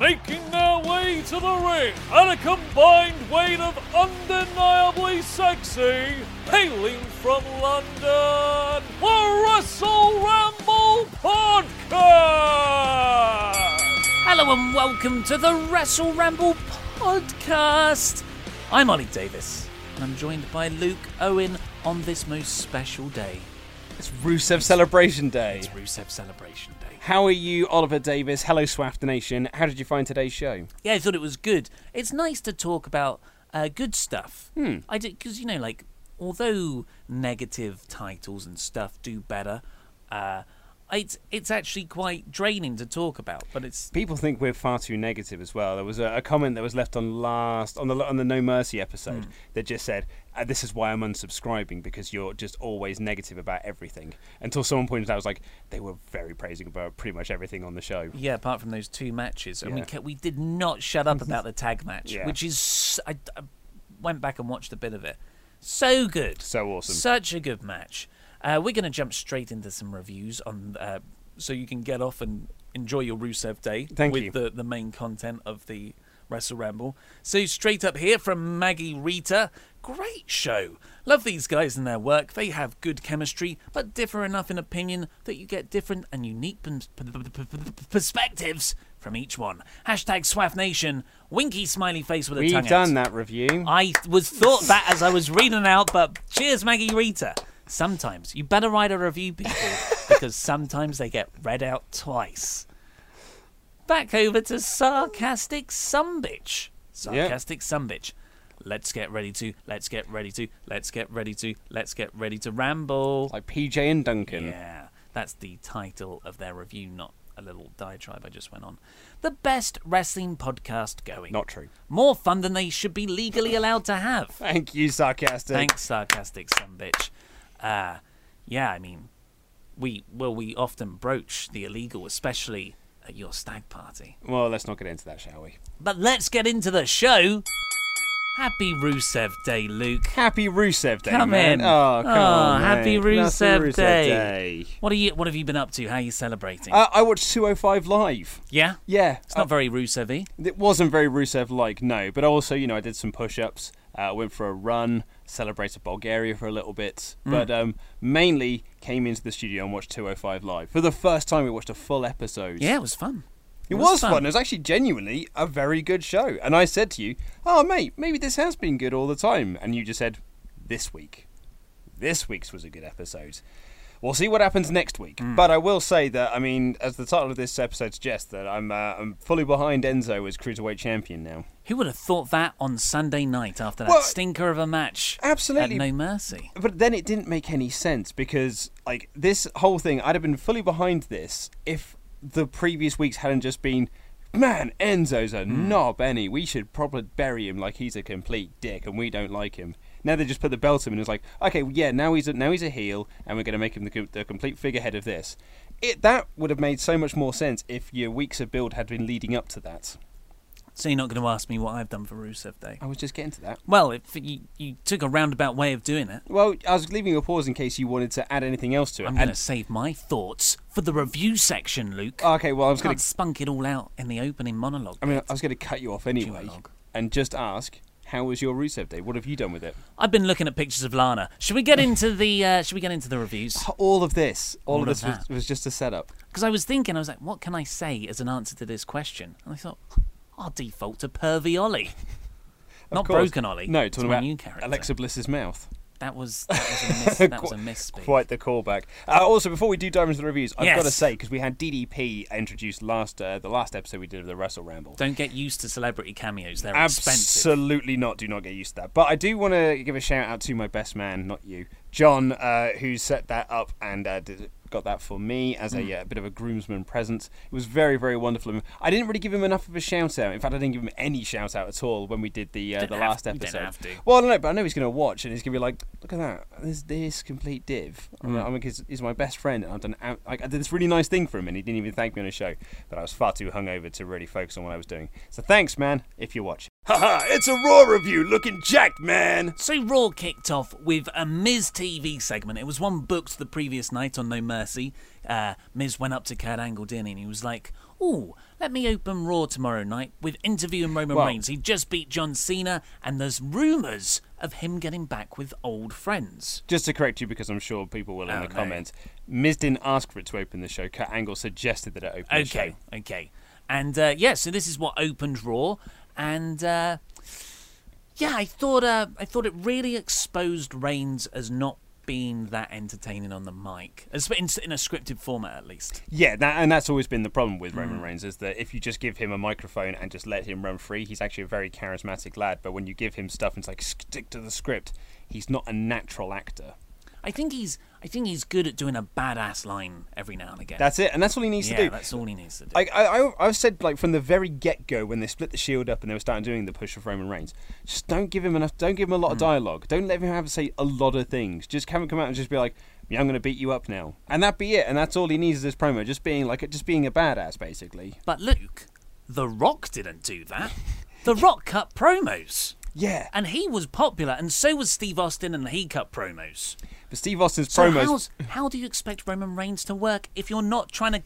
Making their way to the ring at a combined weight of undeniably sexy, hailing from London, the Wrestle Ramble Podcast! Hello and welcome to the Wrestle Ramble Podcast. I'm Ollie Davis, and I'm joined by Luke Owen on this most special day. It's Rusev Celebration Day. It's Rusev Celebration Day. How are you, Oliver Davis? Hello, Swaff Nation. How did you find today's show? Yeah, I thought it was good. It's nice to talk about uh, good stuff. Hmm. I did because you know, like, although negative titles and stuff do better, uh, it's it's actually quite draining to talk about. But it's People think we're far too negative as well. There was a, a comment that was left on last on the on the No Mercy episode that just said, uh, "This is why I'm unsubscribing because you're just always negative about everything." Until someone pointed out, I was like, they were very praising about pretty much everything on the show. yeah, apart from those two matches, and we kept, we did not shut up about the tag match, Yeah. which is I went back and watched a bit of it. So good, So awesome. Such a good match. Uh, we're going to jump straight into some reviews on, uh, so you can get off and enjoy your Rusev Day Thank with you. the the main content of the Wrestle Ramble. So straight up here from Maggie Rita, great show. Love these guys and their work. They have good chemistry, but differ enough in opinion that you get different and unique perspectives from each one. Hashtag Swaff Nation. Winky smiley face with a We've tongue out. done that review. I was thought that as I was reading out, but cheers, Maggie Rita. Sometimes you better write a review, people, because sometimes they get read out twice. Back over to sarcastic sumbitch. Sarcastic sumbitch. Let's get ready to. Let's get ready to. Let's get ready to. Let's get ready to ramble. like PJ and Duncan. Yeah, that's the title of their review, not a little diatribe I just went on. The best wrestling podcast going. Not true. More fun than they should be legally allowed to have. Thank you, sarcastic. Thanks, sarcastic son bitch. Uh, yeah, I mean, we well we often broach the illegal, especially at your stag party. Well, let's not get into that, shall we? But let's get into the show. Happy Rusev Day, Luke. Happy Rusev Day, Come man. in. Oh, come Oh, on, happy mate. Rusev Day. Day. What are you? What have you been up to? How are you celebrating? Uh, I watched 205 live. yeah, Yeah, it's not very Rusev-y. It wasn't very Rusev-like, no. But also, you know, I did some push-ups. Uh, went for a run, celebrated Bulgaria for a little bit, Hmm. but um, mainly came into the studio and watched 205 live for the first time. We watched a full episode. Yeah, it was fun. it was, fun. It was actually genuinely a very good show. And I said to you, "Oh, mate, maybe this has been good all the time." And you just said, "This week, this week's was a good episode." We'll see what happens next week. Hmm. But I will say that I mean, as the title of this episode suggests, that I'm uh, I'm fully behind Enzo as cruiserweight champion now. Who would have thought that on Sunday night after that Well, stinker of a match? absolutely. No Mercy. But then it didn't make any sense because like this whole thing, I'd have been fully behind this if the previous weeks hadn't just been. Man, Enzo's a knob, any. We should probably bury him like he's a complete dick, and we don't like him. Now they just put the belt on him, and it's like, okay, yeah, now he's a, now he's a heel, and we're going to make him the, the complete figurehead of this. It that would have made so much more sense if your weeks of build had been leading up to that. So you're not going to ask me what I've done for Rusev Day? I was just getting to that. Well, if you, you took a roundabout way of doing it, Well, I was leaving a pause in case you wanted to add anything else to it. I'm going to save my thoughts for the review section, Luke. okay, well, I was going to spunk it all out in the opening monologue. I mean, bit. I was going to cut you off anyway and just ask, how was your Rusev day? What have you done with it? I've been looking at pictures of Lana. Should we get into the? Uh, should we get into the reviews? All of this, all, All of of this was, was just a setup. Because I was thinking, I was like, what can I say as an answer to this question? And I thought, I'll default to Pervy Ollie. Not course. Broken Ollie. No, talking about. Alexa Bliss's mouth. That was that was a miss. That was a miss. Quite the callback. Uh, also, before we do dive into the reviews, I've got to say because we had DDP introduced last uh, the last episode we did of the Wrestle Ramble. Don't get used to celebrity cameos. They're expensive. Absolutely not. Do not get used to that. But I do want to give a shout out to my best man, not you, John, uh, who set that up and uh, did, got that for me as Hmm. a, uh, bit of a groomsman present. It was very, very wonderful. I didn't really give him enough of a shout out. In fact, I didn't give him any shout out at all when we did the uh, the last episode. have to. Well, I don't know, but I know he's going to watch and he's going to be like, "Look at that! There's this complete div." I Hmm. mean, I mean, he's, he's my best friend, and I've done. out- Like, I did this really nice thing for him, and he didn't even thank me on a show. But I was far too hungover to really focus on what I was doing. So thanks, man, if you watch. Haha! It's a Raw review, looking jacked, man. So Raw kicked off with a Miz TV segment. It was one booked the previous night on No Mercy. Uh, Miz went up to Kurt Angle? And he was like, "Ooh, let me open Raw tomorrow night with interviewing Roman Well- Reigns. He just beat John Cena, and there's rumours of him getting back with old friends." Just to correct you, because I'm sure people will in Oh, the no. comments. Miz didn't ask for it to open the show. Kurt Angle suggested that it open the show. Okay, okay, and uh, yeah, so this is what opened Raw, and uh, yeah, I thought uh, I thought it really exposed Reigns as not being that entertaining on the mic, as in, in a scripted format at least. Yeah, that, and that's always been the problem with. Roman Reigns is that if you just give him a microphone and just let him run free, he's actually a very charismatic lad. But when you give him stuff and it's like stick to the script, he's not a natural actor. I think he's I think he's good at doing a badass line every now and again. That's it, and that's all he needs yeah, to do. that's all he needs to do. I, I, I've said, like from the very get go when they split the shield up and they were starting doing the push of Roman Reigns, just don't give him enough. Don't give him a lot Hmm. of dialogue. Don't let him have to say a lot of things. Just have him come out and just be like, "Yeah, I'm going to beat you up now," and that be it. And that's all he needs is this promo, just being like, just being a badass, basically. but Luke, The Rock didn't do that. the Rock cut promos. Yeah, And he was popular, and so was Steve Austin, and he cut promos. but Steve Austin's So promos. how do you expect Roman Reigns to work if you're not trying to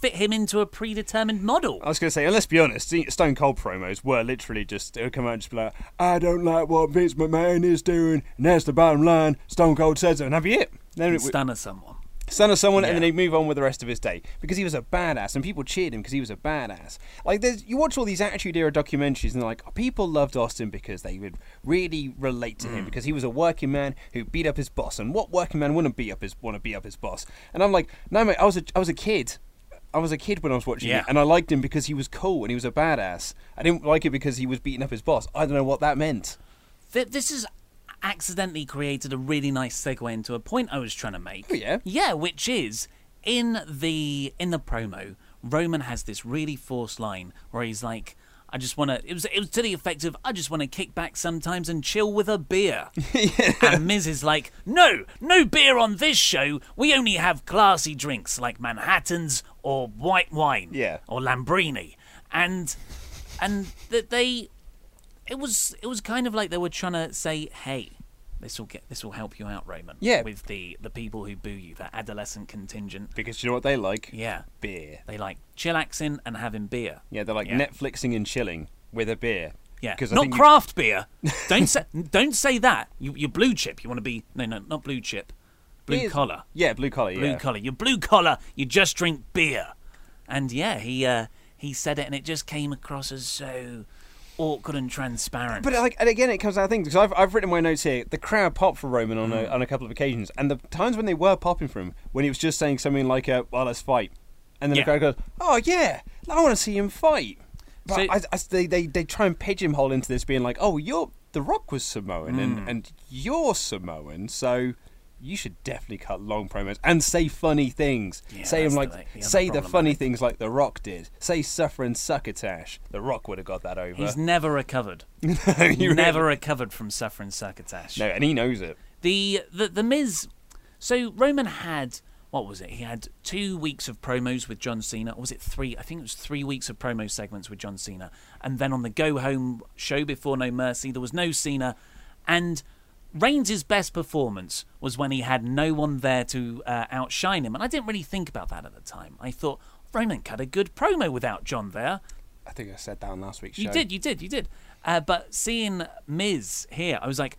fit him into a predetermined model? I was going to say, and let's be honest, Stone Cold promos were literally just, they would come out and just be like, I don't like what Vince McMahon is doing, and that's the bottom line. Stone Cold says it, and have you it. Then it would Stunner someone. Son of someone, and then Yeah. he'd move on with the rest of his day because he was a badass, and people cheered him because he was a badass. Like, there's, you watch all these Attitude Era documentaries, and they're like, people loved Austin because they would really relate to him mm. because he was a working man who beat up his boss, and what working man wouldn't beat up his want to beat up his boss? And I'm like, no, mate, I was a, I was a kid. I was a kid when I was watching Yeah. it, and I liked him because he was cool and he was a badass. I didn't like it because he was beating up his boss. I don't know what that meant. Th- This has accidentally created a really nice segue into a point I was trying to make. Oh, yeah? Yeah, which is in the in the promo, Roman has this really forced line where he's like, "I just want to." It was it was to the effect of, "I just want to kick back sometimes and chill with a beer." And Miz is like, "No, no beer on this show. We only have classy drinks like Manhattans or white wine, Yeah. or Lambrini." And and that they it was it was kind of like they were trying to say, "Hey, this will get this will help you out, Roman." Yeah. With the the people who boo you, that adolescent contingent. Because you know what they like? Yeah. Beer. They like chillaxing and having beer. Yeah, they're like Yeah. Netflixing and chilling with a beer. Yeah. 'Cause I Not think you- craft beer. don't say don't say that. You you're blue chip. You want to be no no not blue chip. Blue collar. Yeah, blue collar. Blue yeah. collar. You're blue collar. You just drink beer. And yeah, he uh he said it and it just came across as so awkward and transparent. But like, and again, it comes out of things because I've, I've written my notes here. The crowd popped for Roman on Mm. a, on a couple of occasions, and the times when they were popping for him, when he was just saying something like, uh, "Well, let's fight," and then Yeah. the crowd goes, "Oh yeah, I want to see him fight." But So- I, I- they, they they try and pigeonhole into this, being like, "Oh, you're the Rock was Samoan, Mm. and and you're Samoan, so." You should definitely cut long promos and say funny things. Yeah, say them the- like the other say the funny things like The Rock did. Say suffer and succotash. The Rock would have got that over. He's never recovered. no, He never really- recovered from suffering succotash. No, and he knows it. The the the Miz. So Roman had what was it? He had two weeks of promos with John Cena. Or was it three? I think it was three weeks of promo segments with John Cena. And then on the go home show before No Mercy, there was no Cena. And Reigns' best performance was when he had no one there to uh, outshine him. And I didn't really think about that at the time. I thought Roman cut a good promo without John there. I think I said that on last week's show. You did, you did, you did. Uh, but seeing Miz here, I was like,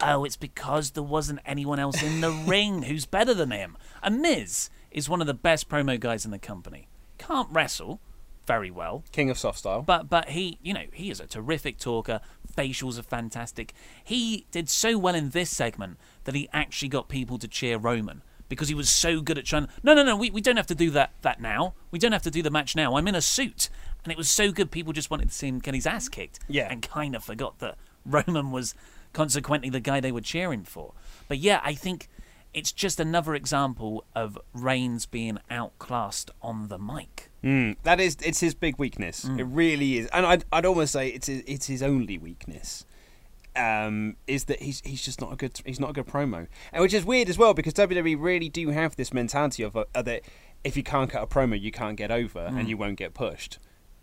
oh, it's because there wasn't anyone else in the ring who's better than him. And Miz is one of the best promo guys in the company. Can't wrestle, very well. King of soft style. But but he, you know, he is a terrific talker. Facials are fantastic. He did so well in this segment that he actually got people to cheer Roman because he was so good at trying. No, no, no. We, we don't have to do that that now. We don't have to do the match now. I'm in a suit, and it was so good. People just wanted to see him get his ass kicked. Yeah. and kind of forgot that Roman was consequently the guy they were cheering for. But yeah, I think it's just another example of Reigns being outclassed on the mic. Mm, that is, it's his big weakness. It really is, and I'd, I'd almost say it's his, it's his only weakness. Um, is that he's he's just not a good he's not a good promo, and which is weird as well because WWE really do have this mentality of uh, that if you can't cut a promo, you can't get over and you won't get pushed,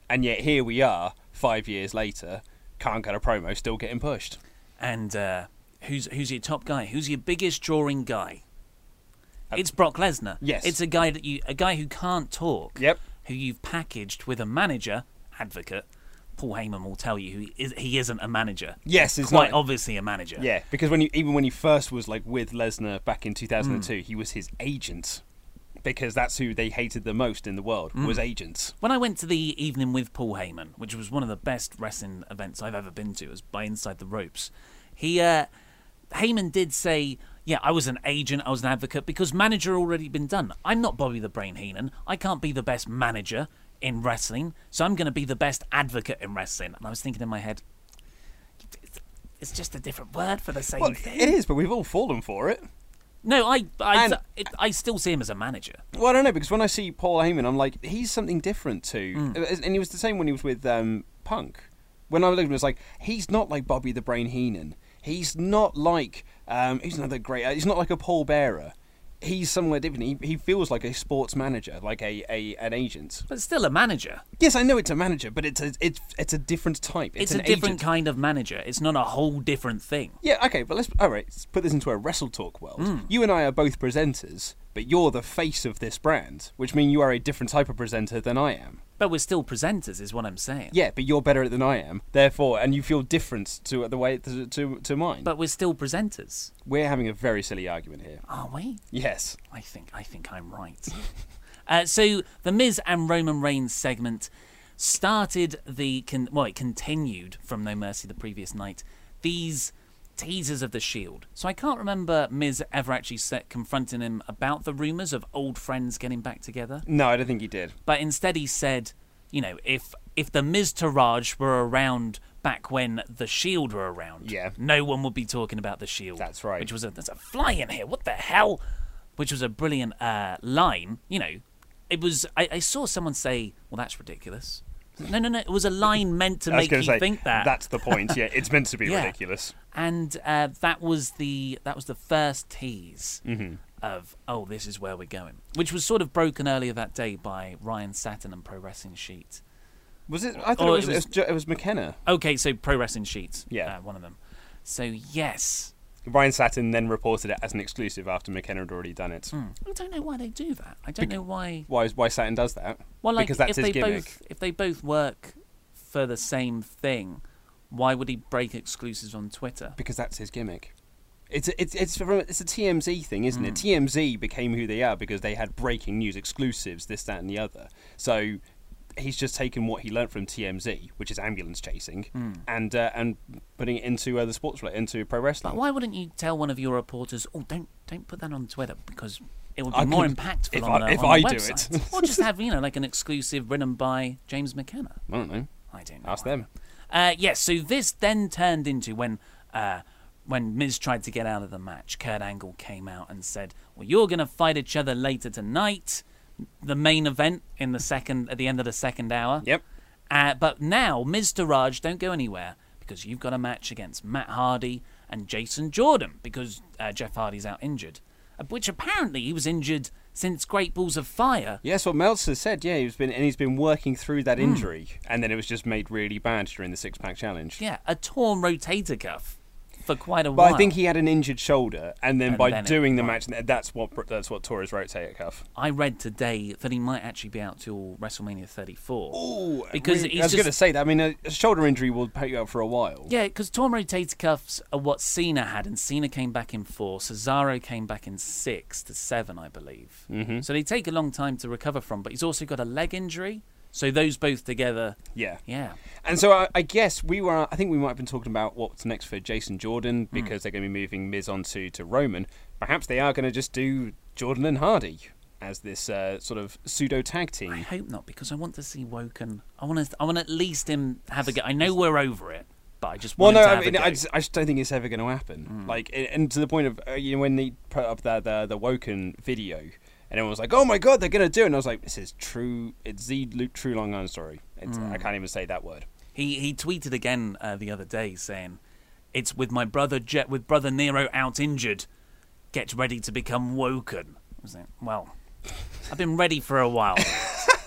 and yet here we are five years later, can't cut a promo, still getting pushed. And uh, who's who's your top guy? Who's your biggest drawing guy? It's Brock Lesnar. yes. it's a guy that you a guy who can't talk. Yep. Who you've packaged with a manager, advocate. Paul Heyman will tell you he, is, he isn't a manager. Yes, it's quite not- obviously a manager. Yeah, because when you even when he first was like with Lesnar back in 2002, Mm. he was his agent because that's who they hated the most in the world Mm. was agents. When I went to the evening with Paul Heyman, which was one of the best wrestling events I've ever been to, it was by Inside the Ropes. He, uh, Heyman did say, "Yeah, I was an agent, I was an advocate because manager already been done. I'm not Bobby the Brain Heenan. I can't be the best manager in wrestling, so I'm going to be the best advocate in wrestling." And I was thinking in my head, it's just a different word for the same Well, thing. it is, but we've all fallen for it. No, I, I, And- it, I still see him as a manager. Well, I don't know because when I see Paul Heyman, I'm like, he's something different too. Mm. And he was the same when he was with um, Punk. When I looked at him, it was like he's not like Bobby the Brain Heenan. He's not like um, he's another great. Uh, he's not like a Paul Bearer. He's somewhere different. He, he feels like a sports manager, like a, a an agent. But still a manager. Yes, I know it's a manager, but it's a it's it's a different type. It's, It's, a different agent. kind of manager. It's not a whole different thing. Yeah, okay, but let's all right. Let's put this into a wrestle talk world. Hmm. You and I are both presenters, but you're the face of this brand, which means you are a different type of presenter than I am. But we're still presenters, is what I'm saying. Yeah, but you're better at it than I am. Therefore, and you feel different to the way to to, to mine. But we're still presenters, we're having a very silly argument here. are we? Yes. I think I think I'm right. uh, so the Miz and Roman Reigns segment started the con- well, it continued from No Mercy the previous night. These teasers of the Shield. So I can't remember Miz ever actually set, confronting him about the rumors of old friends getting back together. No, I don't think he did. But instead, he said, you know, if if the Miztourage were around back when the Shield were around, Yeah. no one would be talking about the Shield. That's right. Which was a there's a fly in here. What the hell? Which was a brilliant uh, line. You know, it was. I, I saw someone say, "Well, that's ridiculous." No, no, no. It was a line meant to make you say think that. that's the point. Yeah, it's meant to be Yeah. ridiculous. and uh, that was the that was the first tease Mm-hmm. of oh this is where we're going which was sort of broken earlier that day by ryan satin and pro wrestling sheet Was it? I thought Oh, it, was, it it, was- was, it was McKenna. okay so pro wrestling sheet Yeah. uh, one of them so yes Ryan Satin then reported it as an exclusive after McKenna had already done it. Hmm. i don't know why they do that i don't know why Why? Why Satin does that? well like because that's if his they gimmick. both if they both work for the same thing why would he break exclusives on twitter because that's his gimmick. It's a, it's it's from, it's a TMZ thing, isn't it? Hmm. TMZ became who they are because they had breaking news exclusives, this, that, and the other. So he's just taken what he learnt from TMZ, which is ambulance chasing, and uh, and putting it into uh, the sports world, into pro wrestling. But why wouldn't you tell one of your reporters, "Oh, don't don't put that on Twitter because it would be I more could- impactful if on, I- a, if on I the do website. it. or just have you know like an exclusive written by James McKenna. I don't know. I don't know. Ask them. Uh, yes. so this then turned into when uh, when Miz tried to get out of the match. Kurt Angle came out and said, "Well, you're going to fight each other later tonight." The main event in the second at the end of the second hour. Yep. Uh, but now, Miztourage, don't go anywhere because you've got a match against Matt Hardy and Jason Jordan because uh, Jeff Hardy's out injured. Uh, which apparently he was injured since Great Balls of Fire. Yes, what Meltzer said. Yeah, he's been and he's been working through Hmm. that injury, and then it was just made really bad during the six pack challenge. Yeah, a torn rotator cuff for quite a But while. I think he had an injured shoulder, and then And by then it- doing the right. match, that's what that's what tore his rotator cuff. I read today that he might actually be out till WrestleMania 34. Ooh, Because he's I was going to say that. I mean, a, a shoulder injury will put you out for a while. Yeah, because torn rotator cuffs are what Cena had, and Cena came back in four. Cesaro came back in six to seven, I believe. Mm-hmm. So they take a long time to recover from. But he's also got a leg injury, So those both together, Yeah. yeah. And so I, I guess we were. I think we might have been talking about what's next for Jason Jordan because they're going to be moving Miz on to, to Roman. Perhaps they are going to just do Jordan and Hardy as this uh, sort of pseudo tag team. I hope not because I want to see Woken. I want to. I want at least him have a go. I know we're over it, but I just Well, want no, I mean. I just, I just don't think it's ever going to happen. Like, and- and to the point of uh, you know when they put up the the, the Woken video, and everyone was like, "Oh my god, they're going to do it!" And I was like, "This is true. It's the true Long Island story. It's, I can't even say that word." He he tweeted again uh, the other day saying, "It's with my brother Jet with brother Nero out injured. Get ready to become woken." I was like, "Well, I've been ready for a while."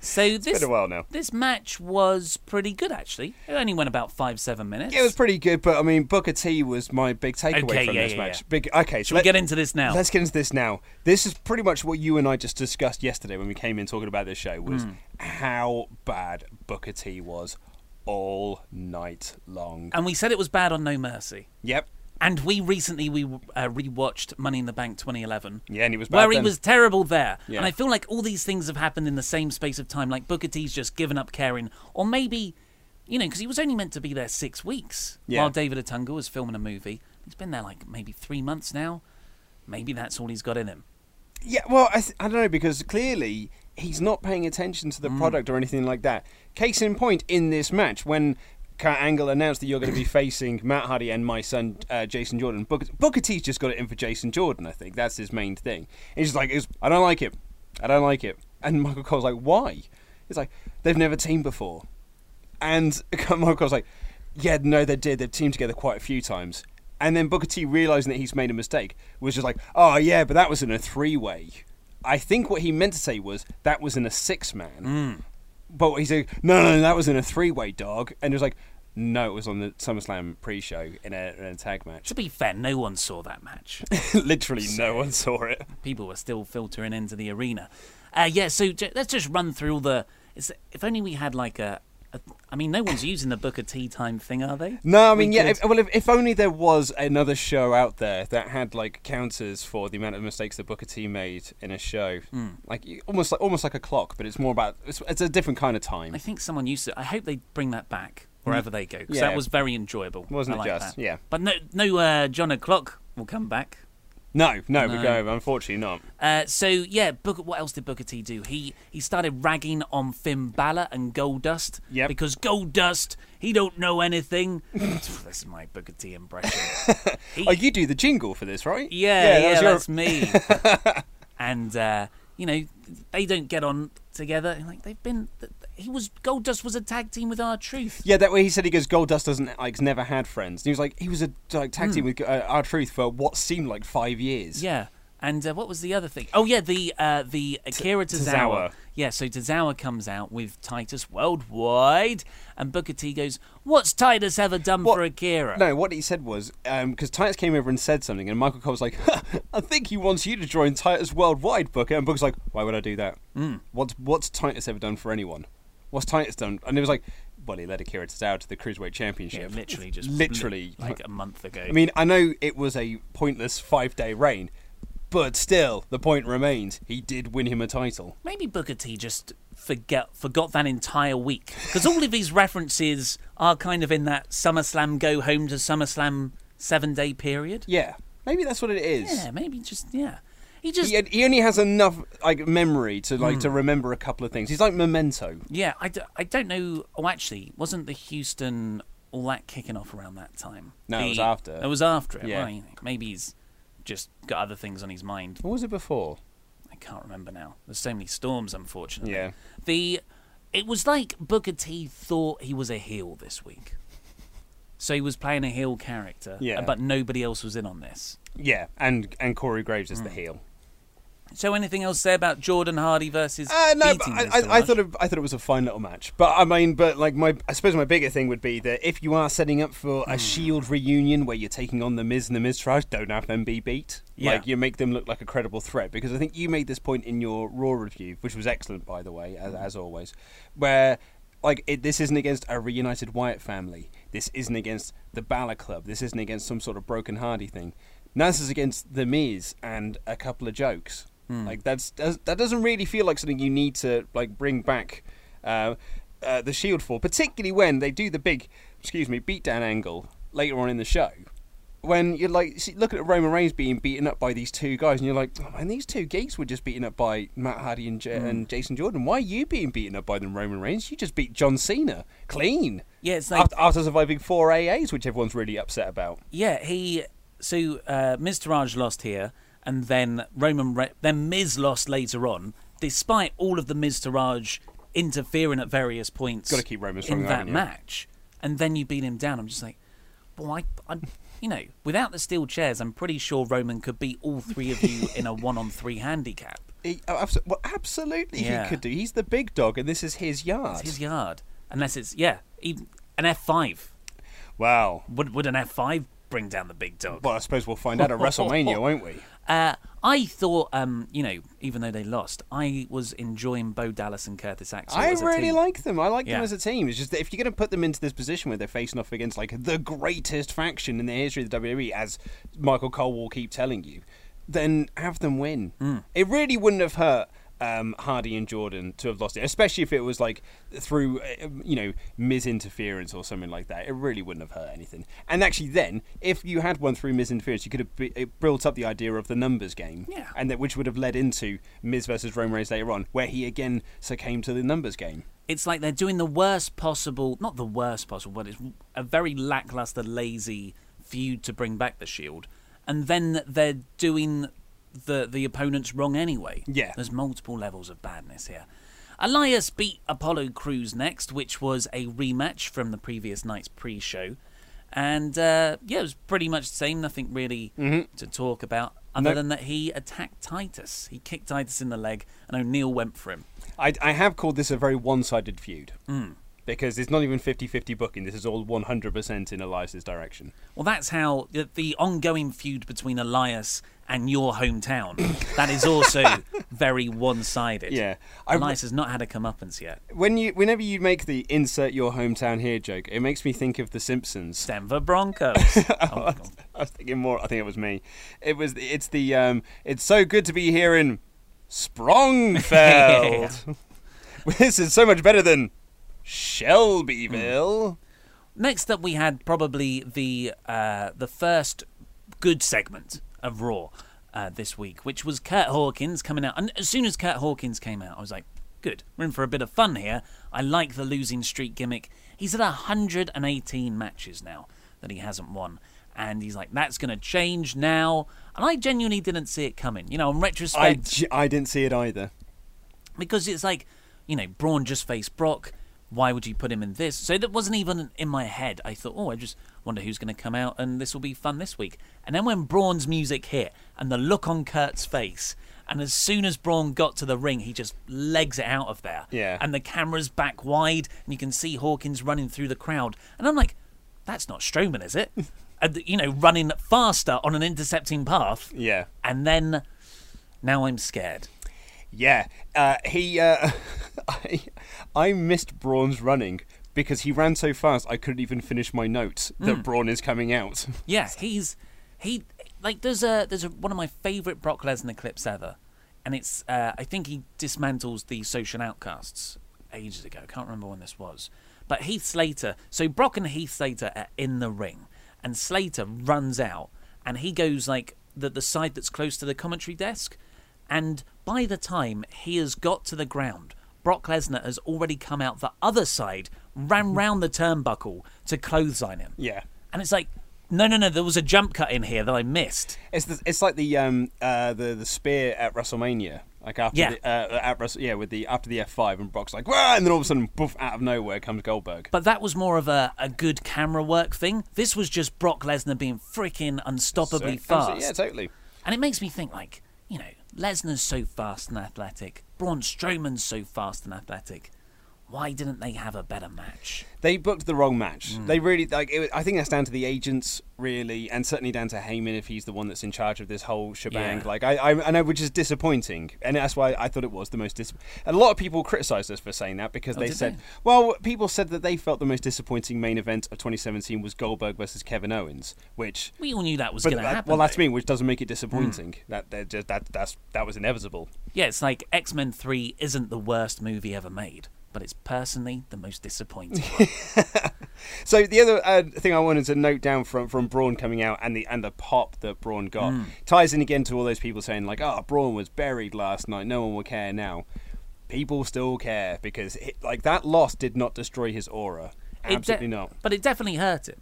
so this been a while now. this match was pretty good actually. It only went about five seven minutes. It was pretty good, but I mean, Booker T was my big takeaway Okay, from yeah, this yeah, match. yeah. Big. Okay, so we let- get into this now? Let's get into this now. This is pretty much what you and I just discussed yesterday when we came in talking about this show was Hmm. how bad Booker T was all night long. and we said it was bad on No Mercy. Yep. And we recently we uh, rewatched Money in the Bank 2011. Yeah, and he was bad where he was terrible there. Yeah. And I feel like all these things have happened in the same space of time. Like Booker T's just given up caring, or maybe, you know, because he was only meant to be there six weeks Yeah. while David Otunga was filming a movie. He's been there like maybe three months now. Maybe that's all he's got in him. Yeah, well, I, th- I don't know because clearly he's not paying attention to the Hmm. product or anything like that. Case in point, in this match, when Kurt Angle announced that you're going to be facing Matt Hardy and my son uh, Jason Jordan, Booker, Booker T's just got it in for Jason Jordan. I think that's his main thing. He's just like, I don't like it, I don't like it, and Michael Cole's like, why? He's like, they've never teamed before, and Michael Cole's like, yeah, no, they did. They've teamed together quite a few times. And then Booker T, realizing that he's made a mistake, was just like, oh, yeah, but that was in a three way. I think what he meant to say was that was in a six man. But he said, no, no, no, that was in a three way, dog. And it was like, no, it was on the SummerSlam pre show in a, in a tag match. To be fair, no one saw that match. Literally, no one saw it. People were still filtering into the arena. Uh, yeah, so j- let's just run through all the. It's, if only we had like a. I mean, no one's using the Booker Tea time thing, are they? No, I mean, We yeah. If, well, if, if only there was another show out there that had like counters for the amount of mistakes that Booker T made in a show, Hmm. like almost like almost like a clock, but it's more about it's, it's a different kind of time. I think someone used to. I hope they bring that back wherever they go because Yeah. that was very enjoyable. Wasn't I it like just? that. Yeah. But no, no. Uh, John O'clock will come back. No, no, No. but no, unfortunately not. Uh, so yeah, Booker, what else did Booker T do? He he started ragging on Finn Balor and Goldust. Yeah. Because Goldust, he don't know anything. this is my Booker T impression. He- Oh, you do the jingle for this, right? Yeah, yeah, that was your- that's me. and uh, you know, they don't get on together. Like they've been. He was Goldust was a tag team with R-Truth. Yeah, that way he said he goes. Goldust doesn't like never had friends. And he was like he was a like tag team with uh, R-Truth for what seemed like five years. Hmm. Yeah. And uh, what was the other thing? Oh yeah, the uh, the Akira Tozawa. Tozawa. Yeah, so Tozawa comes out with Titus Worldwide, and Booker T goes, "What's Titus ever done What- for Akira?" No, what he said was because Titus came over and said something, and Michael Cole was like, "I think he wants you to join Titus Worldwide, Booker." And Booker's like, "Why would I do that? Mm. What's what's Titus ever done for anyone? What's Titus done?" And it was like, "Well, he led Akira Tozawa to the cruiserweight championship. Yeah, literally just literally like a month ago. I mean, I know it was a pointless five day reign, but still, the point remains he did win him a title. maybe Booker T just forget forgot that entire week because all of these references are kind of in that SummerSlam go home to SummerSlam seven day period. Yeah, maybe that's what it is. Yeah, maybe just yeah. He just He, he only has enough like memory to like Hmm. to remember a couple of things. He's like Memento. Yeah, I, d- I don't know. Oh, actually, wasn't the Houston all that kicking off around that time? No, it was after. It was after it. Yeah. Well, maybe he's just got other things on his mind. What was it before? I can't remember now. There's so many storms, unfortunately. Yeah. The it was like Booker T thought he was a heel this week. So he was playing a heel character, Yeah. but nobody else was in on this. Yeah, and and Corey Graves is the Hmm. heel. So anything else to say about Jordan Hardy versus Uh, no, I. I, I thought it, I thought it was a fine little match. But I mean, but like my, I suppose my bigger thing would be that if you are setting up for a Shield reunion where you're taking on the Miz and the Miz tries, don't have them be beat. Yeah. Like you make them look like a credible threat because I think you made this point in your Raw review, which was excellent by the way, as, as always, where like it, this isn't against a reunited Wyatt family. This isn't against the Balor Club. This isn't against some sort of broken Hardy thing. Now this is against the Miz and a couple of jokes. Like that's that doesn't really feel like something you need to like bring back uh, uh, the Shield for, particularly when they do the big, excuse me, beatdown angle later on in the show. When you're like see, looking at Roman Reigns being beaten up by these two guys, and you're like, oh man, these two geeks were just beaten up by Matt Hardy and, J- and Jason Jordan. Why are you being beaten up by them, Roman Reigns? You just beat John Cena clean. Yeah, it's like after, after surviving four AAs, which everyone's really upset about. Yeah, he. So uh, Miztourage lost here, and then Roman, Re- then Miz lost later on, despite all of the Miztourage interfering at various points. Gotta keep Roman strong, in that match, and then you beat him down. I'm just like, boy, I, I, you know, without the steel chairs, I'm pretty sure Roman could beat all three of you in a one-on-three handicap. He, oh, abso- well, absolutely, Yeah. he could do. He's the big dog, and this is his yard. It's his yard, unless it's yeah, even an F5. Wow. Would would an F5 bring down the big dog? Well, I suppose we'll find out at WrestleMania, won't we? Uh, I thought, um, you know, even though they lost, I was enjoying Bo Dallas and Curtis Axel. I really like them. I like them as a team. It's just that if you're going to put them into this position where they're facing off against like the greatest faction in the history of the WWE, as Michael Cole will keep telling you, then have them win. Hmm. It really wouldn't have hurt um, Hardy and Jordan to have lost it, especially if it was like through uh, you know misinterference or something like that. It really wouldn't have hurt anything. And actually, then if you had one through misinterference, you could have be, built up the idea of the numbers game, Yeah. and that which would have led into Miz versus Roman Reigns later on, where he again succumbed to the numbers game. It's like they're doing the worst possible, not the worst possible, but it's a very lackluster, lazy feud to bring back the Shield, and then they're doing the the opponents wrong anyway. Yeah. there's multiple levels of badness here. Elias beat Apollo Crews next, which was a rematch from the previous night's pre-show, and uh, yeah, it was pretty much the same. Nothing really to talk about, other Nope. than that he attacked Titus. He kicked Titus in the leg, and O'Neill went for him. I, I have called this a very one-sided feud Hmm. because it's not even 50-50 booking. This is all 100% in Elias's direction. Well, that's how the, the ongoing feud between Elias and your hometown. that is also very one-sided. Yeah. Elias has not had a comeuppance yet. When you, whenever you make the insert your hometown here joke, it makes me think of The Simpsons. Denver Broncos. oh. I was thinking more. I think it was me. It was. It's the. Um, it's so good to be here in Sprongfeld. this is so much better than Shelbyville. Next up, we had probably the uh, the first good segment of Raw uh, this week, which was Kurt Hawkins coming out. And as soon as Kurt Hawkins came out, I was like, good, we're in for a bit of fun here. I like the losing streak gimmick. He's at 118 matches now that he hasn't won. And he's like, that's going to change now. And I genuinely didn't see it coming. You know, in I, retrospect, j- I didn't see it either. because it's like, you know, Braun just faced Brock. Why would you put him in this? So that wasn't even in my head. I thought, oh, I just wonder who's going to come out, and this will be fun this week. And then when Braun's music hit, and the look on Kurt's face, and as soon as Braun got to the ring, he just legs it out of there. Yeah. And the camera's back wide, and you can see Hawkins running through the crowd. And I'm like, that's not Strowman, is it? Uh, and, you know, running faster on an intercepting path. Yeah. And then now I'm scared. Yeah, uh, he. Uh, I, I missed Braun's running because he ran so fast I couldn't even finish my notes that Braun is coming out. Yeah, he's he like there's a there's a, one of my favorite Brock Lesnar clips ever, and it's uh, I think he dismantles the social outcasts ages ago. Can't remember when this was, but Heath Slater. So Brock and Heath Slater are in the ring, and Slater runs out, and he goes like the the side that's close to the commentary desk, and by the time he has got to the ground. Brock Lesnar has already come out the other side, ran round the turnbuckle to clothesline him. yeah. And it's like, no, no, no. There was a jump cut in here that I missed. It's the, it's like the um uh the the spear at WrestleMania. Like after Yeah. the, uh, at Wrestle- yeah with the after the F five and Brock's like Wah! and then all of a sudden poof out of nowhere comes Goldberg. But that was more of a, a good camera work thing. This was just Brock Lesnar being freaking unstoppably So- fast. Yeah, totally. And it makes me think, like, you know, Lesnar's so fast and athletic. Braun Strowman's so fast and athletic. Why didn't they have a better match? They booked the wrong match. Hmm. They really like. It, I think that's down to the agents, really, and certainly down to Heyman if he's the one that's in charge of this whole shebang. Yeah. Like I, I, I know, which is disappointing, and that's why I thought it was the most. Dis- a lot of people criticised us for saying that because Oh, they said, they? well, people said that they felt the most disappointing main event of 2017 was Goldberg versus Kevin Owens, which. We all knew that was going to happen. well, that's me, which doesn't make it disappointing. That that just that that's that was inevitable. Yeah, it's like X Men 3 isn't the worst movie ever made, but it's personally the most disappointing. So the other uh, thing I wanted to note down from from Braun coming out and the and the pop that Braun got Hmm. ties in again to all those people saying like, "Oh, Braun was buried last night. No one will care now." People still care because it, like that loss did not destroy his aura. It de- Absolutely not. But it definitely hurt him.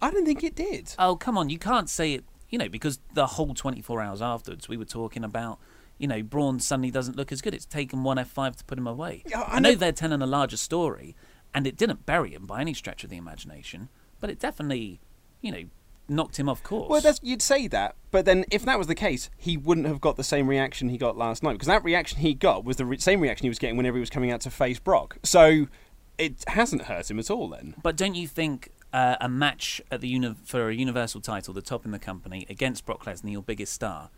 I don't think it did. Oh, come on. You can't say it, you know, because the whole 24 hours afterwards, we were talking about, you know, Braun suddenly doesn't look as good. It's taken one F5 to put him away. Yeah, I I, know know- they're telling a larger story, and it didn't bury him by any stretch of the imagination, but it definitely, you know, knocked him off course. Well, that's, you'd say that, but then if that was the case, he wouldn't have got the same reaction he got last night because that reaction he got was the re- same reaction he was getting whenever he was coming out to face Brock. So it hasn't hurt him at all. Then But don't you think uh, a match at the uni- for a universal title, the top in the company, against Brock Lesnar, your biggest star,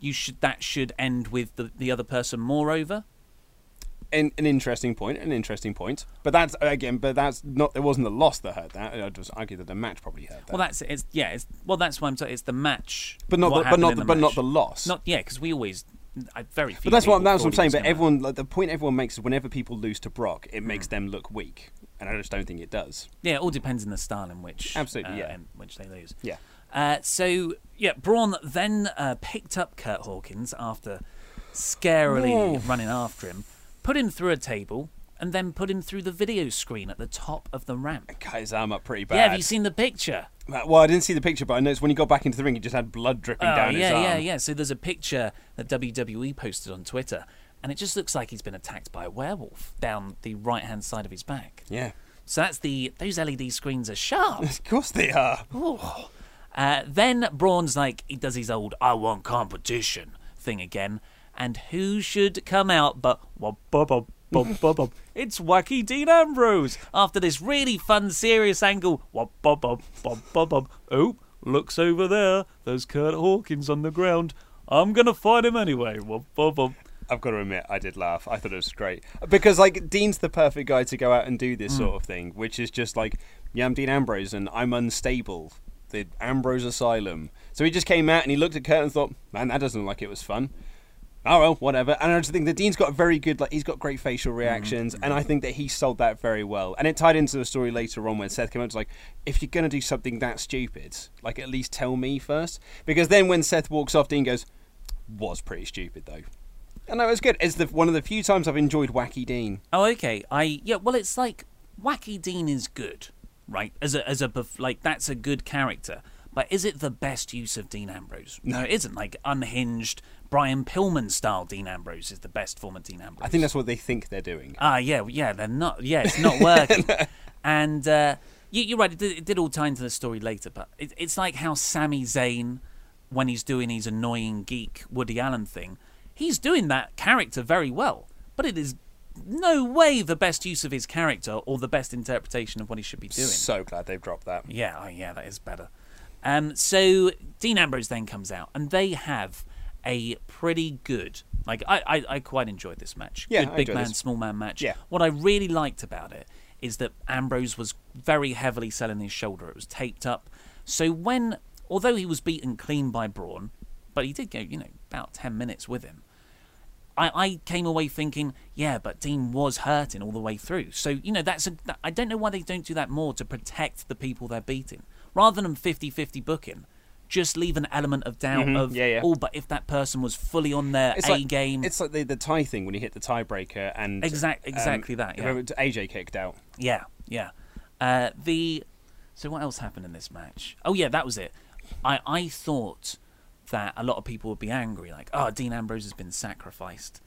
you should that should end with the, the other person moreover? an, an interesting point, an interesting point. But that's again, but that's not. It wasn't the loss that hurt that. I'd just argue that the match probably hurt that. Well, that's it's yeah. It's well, that's why I'm saying it's the match, but not, the, but not, the, the but not the loss. Not yeah, because we always I, very few. but that's what that's what I'm saying. But everyone, like, the point everyone makes is whenever people lose to Brock, it makes Hmm. them look weak, and I just don't think it does. yeah, it all depends on the style in which Absolutely, uh, yeah. in which they lose. Yeah. Uh, so yeah, Braun then uh, picked up Kurt Hawkins after scarily running after him, put him through a table, and then put him through the video screen at the top of the ramp. Cut his arm up pretty bad. Yeah, have you seen the picture? Well, I didn't see the picture, but I noticed when he got back into the ring, he just had blood dripping Oh, down his yeah, arm. yeah, yeah. So there's a picture that WWE posted on Twitter, and it just looks like he's been attacked by a werewolf down the right hand side of his back. Yeah. So that's the those LED screens are sharp. Of course they are. Uh, then Braun's like he does his old "I want competition" thing again, and who should come out but it's wacky Dean Ambrose after this really fun, serious angle. Oh, looks over there. There's Kurt Hawkins on the ground. I'm gonna fight him anyway. Wub, bub, bub. I've got to admit, I did laugh. I thought it was great because, like, Dean's the perfect guy to go out and do this Hmm. sort of thing, which is just like, yeah, I'm Dean Ambrose and I'm unstable. The Ambrose Asylum. So he just came out and he looked at Kurt and thought, man, that doesn't look like it was fun. Oh well, whatever. And I just think that Dean's got a very good, like, he's got great facial mm-hmm. reactions, and I think that he sold that very well. And it tied into the story later on when Seth came out. Like, if you're gonna do something that stupid, like, at least tell me first. Because then when Seth walks off, Dean goes, was pretty stupid though. And that was good. It's the one of the few times I've enjoyed Wacky Dean. Oh, okay. I yeah. Well, it's like Wacky Dean is good, right? As a as a like that's a good character. But is it the best use of Dean Ambrose? No, it isn't. Like unhinged Brian Pillman style Dean Ambrose is the best form of Dean Ambrose. I think that's what they think they're doing. Ah, yeah, yeah, they're not. Yeah, it's not working. and uh, you, you're right. It did, it did all tie into the story later, but it, it's like how Sami Zayn, when he's doing his annoying geek Woody Allen thing, he's doing that character very well. But it is no way the best use of his character or the best interpretation of what he should be doing. So glad they've dropped that. Yeah, oh yeah, that is better. Um, so Dean Ambrose then comes out, and they have a pretty good. Like I, I, I quite enjoyed this match. Yeah, good big man, this. small man match. Yeah. What I really liked about it is that Ambrose was very heavily selling his shoulder. It was taped up. So when, although he was beaten clean by Braun, but he did go, you know, about ten minutes with him. I, I came away thinking, yeah, but Dean was hurting all the way through. So, you know, that's a, I don't know why they don't do that more to protect the people they're beating. Rather than 50 50 booking, just leave an element of doubt of, Mm-hmm. yeah, yeah. oh, but if that person was fully on their It's A like game. It's like the, the tie thing when you hit the tiebreaker and Exact- um, exactly that, yeah. AJ kicked out. Yeah, yeah. Uh, the so what else happened in this match? Oh yeah, that was it. I I thought that a lot of people would be angry, like, oh, Dean Ambrose has been sacrificed,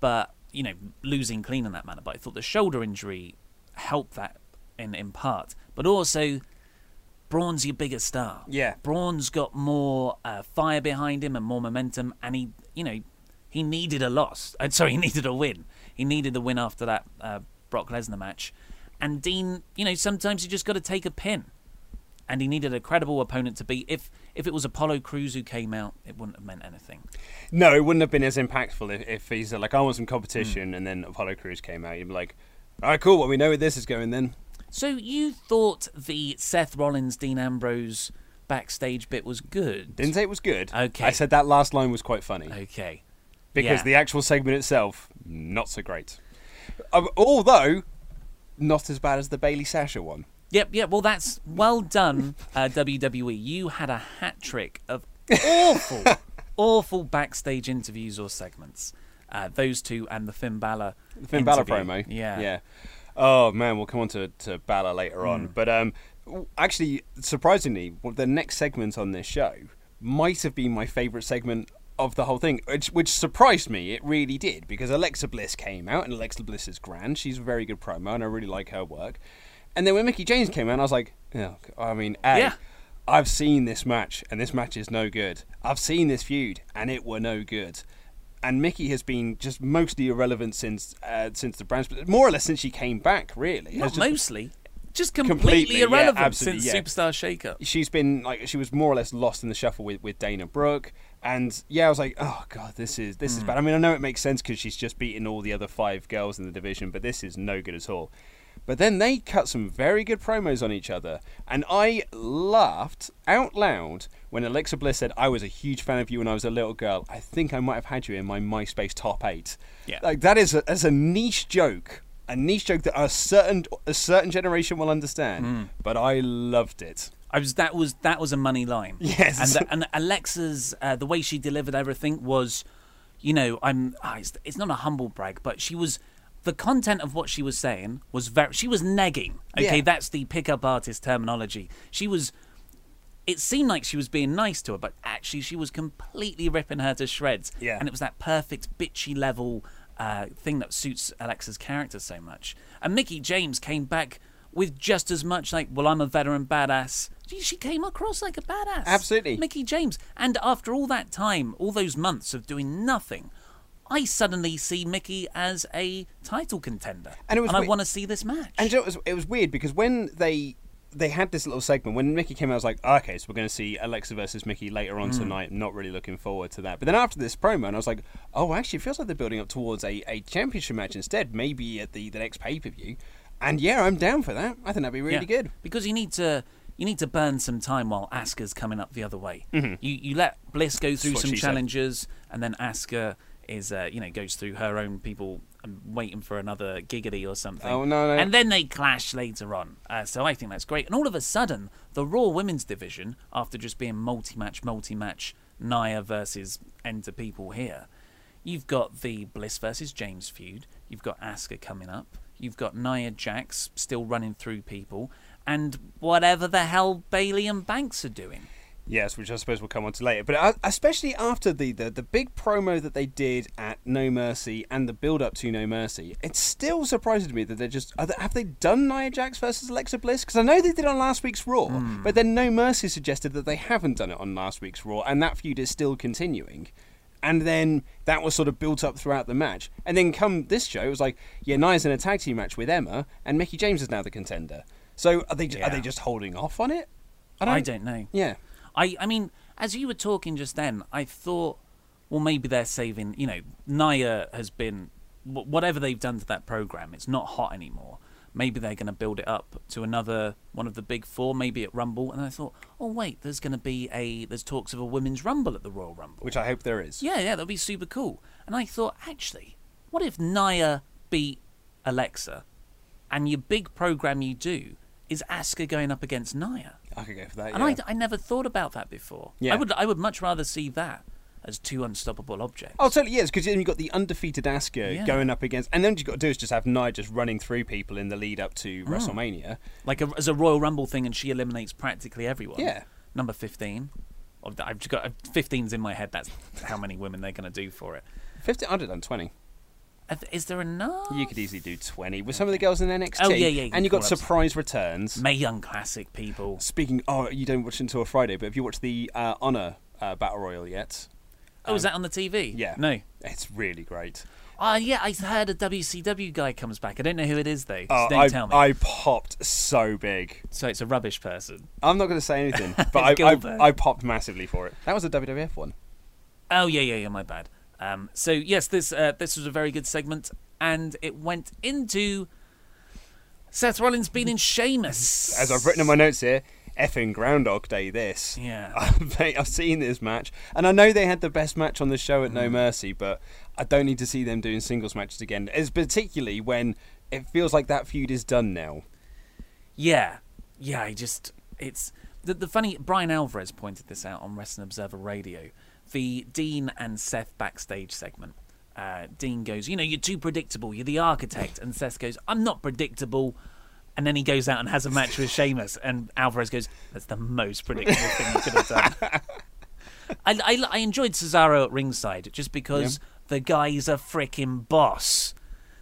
but you know, losing clean in that manner. But I thought the shoulder injury helped that in in part, but also. Braun's your bigger star. Yeah. Braun's got more uh, fire behind him and more momentum, and he, you know, he needed a loss. Uh, sorry, he needed a win. He needed the win after that uh, Brock Lesnar match. And Dean, you know, sometimes you just got to take a pin. And he needed a credible opponent to beat. If if it was Apollo Crews who came out, it wouldn't have meant anything. No, it wouldn't have been as impactful if, if he's like, I want some competition, and then Apollo Crews came out. You'd be like, all right, cool. Well, we know where this is going then. So you thought the Seth Rollins Dean Ambrose backstage bit was good? Didn't say it was good. Okay. I said that last line was quite funny Okay. because yeah. the actual segment itself not so great. Um, although not as bad as the Bayley Sasha one. Yep, yep. Well, that's well done, uh, WWE. You had a hat trick of awful, awful backstage interviews or segments. Uh, those two and the Finn Balor. The Finn Balor promo. Yeah. Yeah. Oh man, we'll come on to, to Balor later on. Hmm. But um, actually, surprisingly, the next segment on this show might have been my favourite segment of the whole thing, which, which surprised me. It really did because Alexa Bliss came out, and Alexa Bliss is grand. She's a very good promo, and I really like her work. And then when Mickie James came out, I was like, oh, I mean, A, Yeah. I've seen this match, and this match is no good. I've seen this feud, and it were no good. And Mickie has been just mostly irrelevant since uh, since the brand split, more or less since she came back. Really, Not just- mostly, just completely, Completely, irrelevant absolutely, since yeah. Superstar Shake-Up. She's been like she was more or less lost in the shuffle with, with Dana Brooke, and yeah, I was like, oh god, this is this is bad. I mean, I know it makes sense because she's just beaten all the other five girls in the division, but this is no good at all. But then they cut some very good promos on each other, and I laughed out loud when Alexa Bliss said, "I was a huge fan of you when I was a little girl. I think I might have had you in my MySpace top eight. Yeah. like that is a, that's a niche joke, a niche joke that a certain a certain generation will understand. But I loved it. I was that was that was a money line. Yes. and the, and Alexa's uh, the way she delivered everything was, you know, I'm ah, it's, it's not a humble brag, but she was the content of what she was saying was very she was negging. Okay, Yeah. that's the pickup artist terminology. She was. It seemed like she was being nice to her, but actually she was completely ripping her to shreds. Yeah. and it was that perfect bitchy level uh, thing that suits Alexa's character so much. And Mickie James came back with just as much like, well, I'm a veteran badass. She- She came across like a badass. Absolutely. Mickie James. And after all that time, all those months of doing nothing, I suddenly see Mickie as a title contender. And it was I want to see this match. And you know, it was it was weird because when they they had this little segment when Mickie came out, I was like, okay, so we're going to see Alexa versus Mickie later on tonight. Not really looking forward to that. But then after this promo, and I was like, oh, actually, it feels like they're building up towards a, a championship match instead, maybe at the, the next pay per view. And yeah, I'm down for that. I think that'd be really Yeah. good. because you need to you need to burn some time while Asuka's coming up the other way. Mm-hmm. You you let Bliss go through some she said. challenges, and then Asuka is uh, you know goes through her own people and waiting for another giggity or something. Oh, no, no. And then they clash later on. Uh, so I think that's great. And all of a sudden, the Raw Women's Division, after just being multi-match, multi-match, Nia versus Enter people here, you've got the Bliss versus James feud. You've got Asuka coming up. You've got Nia Jax still running through people, and whatever the hell Bayley and Banks are doing. Yes, which I suppose we'll come on to later. But uh, especially after the, the, the big promo that they did at No Mercy and the build up to No Mercy, it still surprises me that they're just. Are they, have they done Nia Jax versus Alexa Bliss? Because I know they did on last week's Raw, but then No Mercy suggested that they haven't done it on last week's Raw, and that feud is still continuing. And then that was sort of built up throughout the match. And then come this show, it was like, yeah, Nia's in a tag team match with Emma, and Mickie James is now the contender. So are they are they just holding off on it? I don't know. Yeah. I, I mean, as you were talking just then, I thought, well, maybe they're saving. You know, Nia has been whatever they've done to that program. It's not hot anymore. Maybe they're going to build it up to another one of the big four, maybe at Rumble. And I thought, oh wait, there's going to be a there's talks of a women's Rumble at the Royal Rumble. Which I hope there is. Yeah, yeah, that'd be super cool. And I thought, actually, what if Nia beat Alexa, and your big program you do is Asuka going up against Nia? I could go for that. And yeah. I, I never thought about that before. Yeah. I would I would much rather see that as two unstoppable objects. Oh, totally, yes, because then you've got the undefeated Asuka Yeah. going up against, and then what you've got to do is just have Nia just running through people in the lead up to Hmm. WrestleMania. like a, as a Royal Rumble thing, and she eliminates practically everyone. Yeah. Number fifteen. I've just got 15's in my head. That's how many women they're going to do for it. 50, I'd have done 20. Is there enough? You could easily do 20 with some of the girls in NXT. Oh, yeah, yeah, you And you've got surprise returns. Mae Young Classic people. Speaking, oh, you don't watch until a Friday, but have you watched the uh, Honor uh, Battle Royal yet? Oh, is that on the TV? Yeah. No. It's really great. Ah, yeah, I heard a WCW guy comes back. I don't know who it is though. So Oh, don't I, tell me. I popped so big. So it's a rubbish person. I'm not going to say anything, but I, I, I popped massively for it. That was a WWF one. Oh yeah, yeah, yeah. My bad. Um, so yes, this uh, this was a very good segment, and it went into Seth Rollins beating Sheamus. As I've written in my notes here, effing Groundhog Day. This. Yeah. I've seen this match, and I know they had the best match on the show at No Mm. Mercy, but I don't need to see them doing singles matches again. As particularly when it feels like that feud is done now. Yeah, yeah. I just it's the the funny. Bryan Alvarez pointed this out on Wrestling Observer Radio. The Dean and Seth backstage segment. Uh, Dean goes, "You know, you're too predictable. You're the architect," and Seth goes, "I'm not predictable." And then he goes out and has a match with Sheamus, and Alvarez goes, "That's the most predictable thing you could have done." I, I, I enjoyed Cesaro at ringside just because the guy's a freaking boss.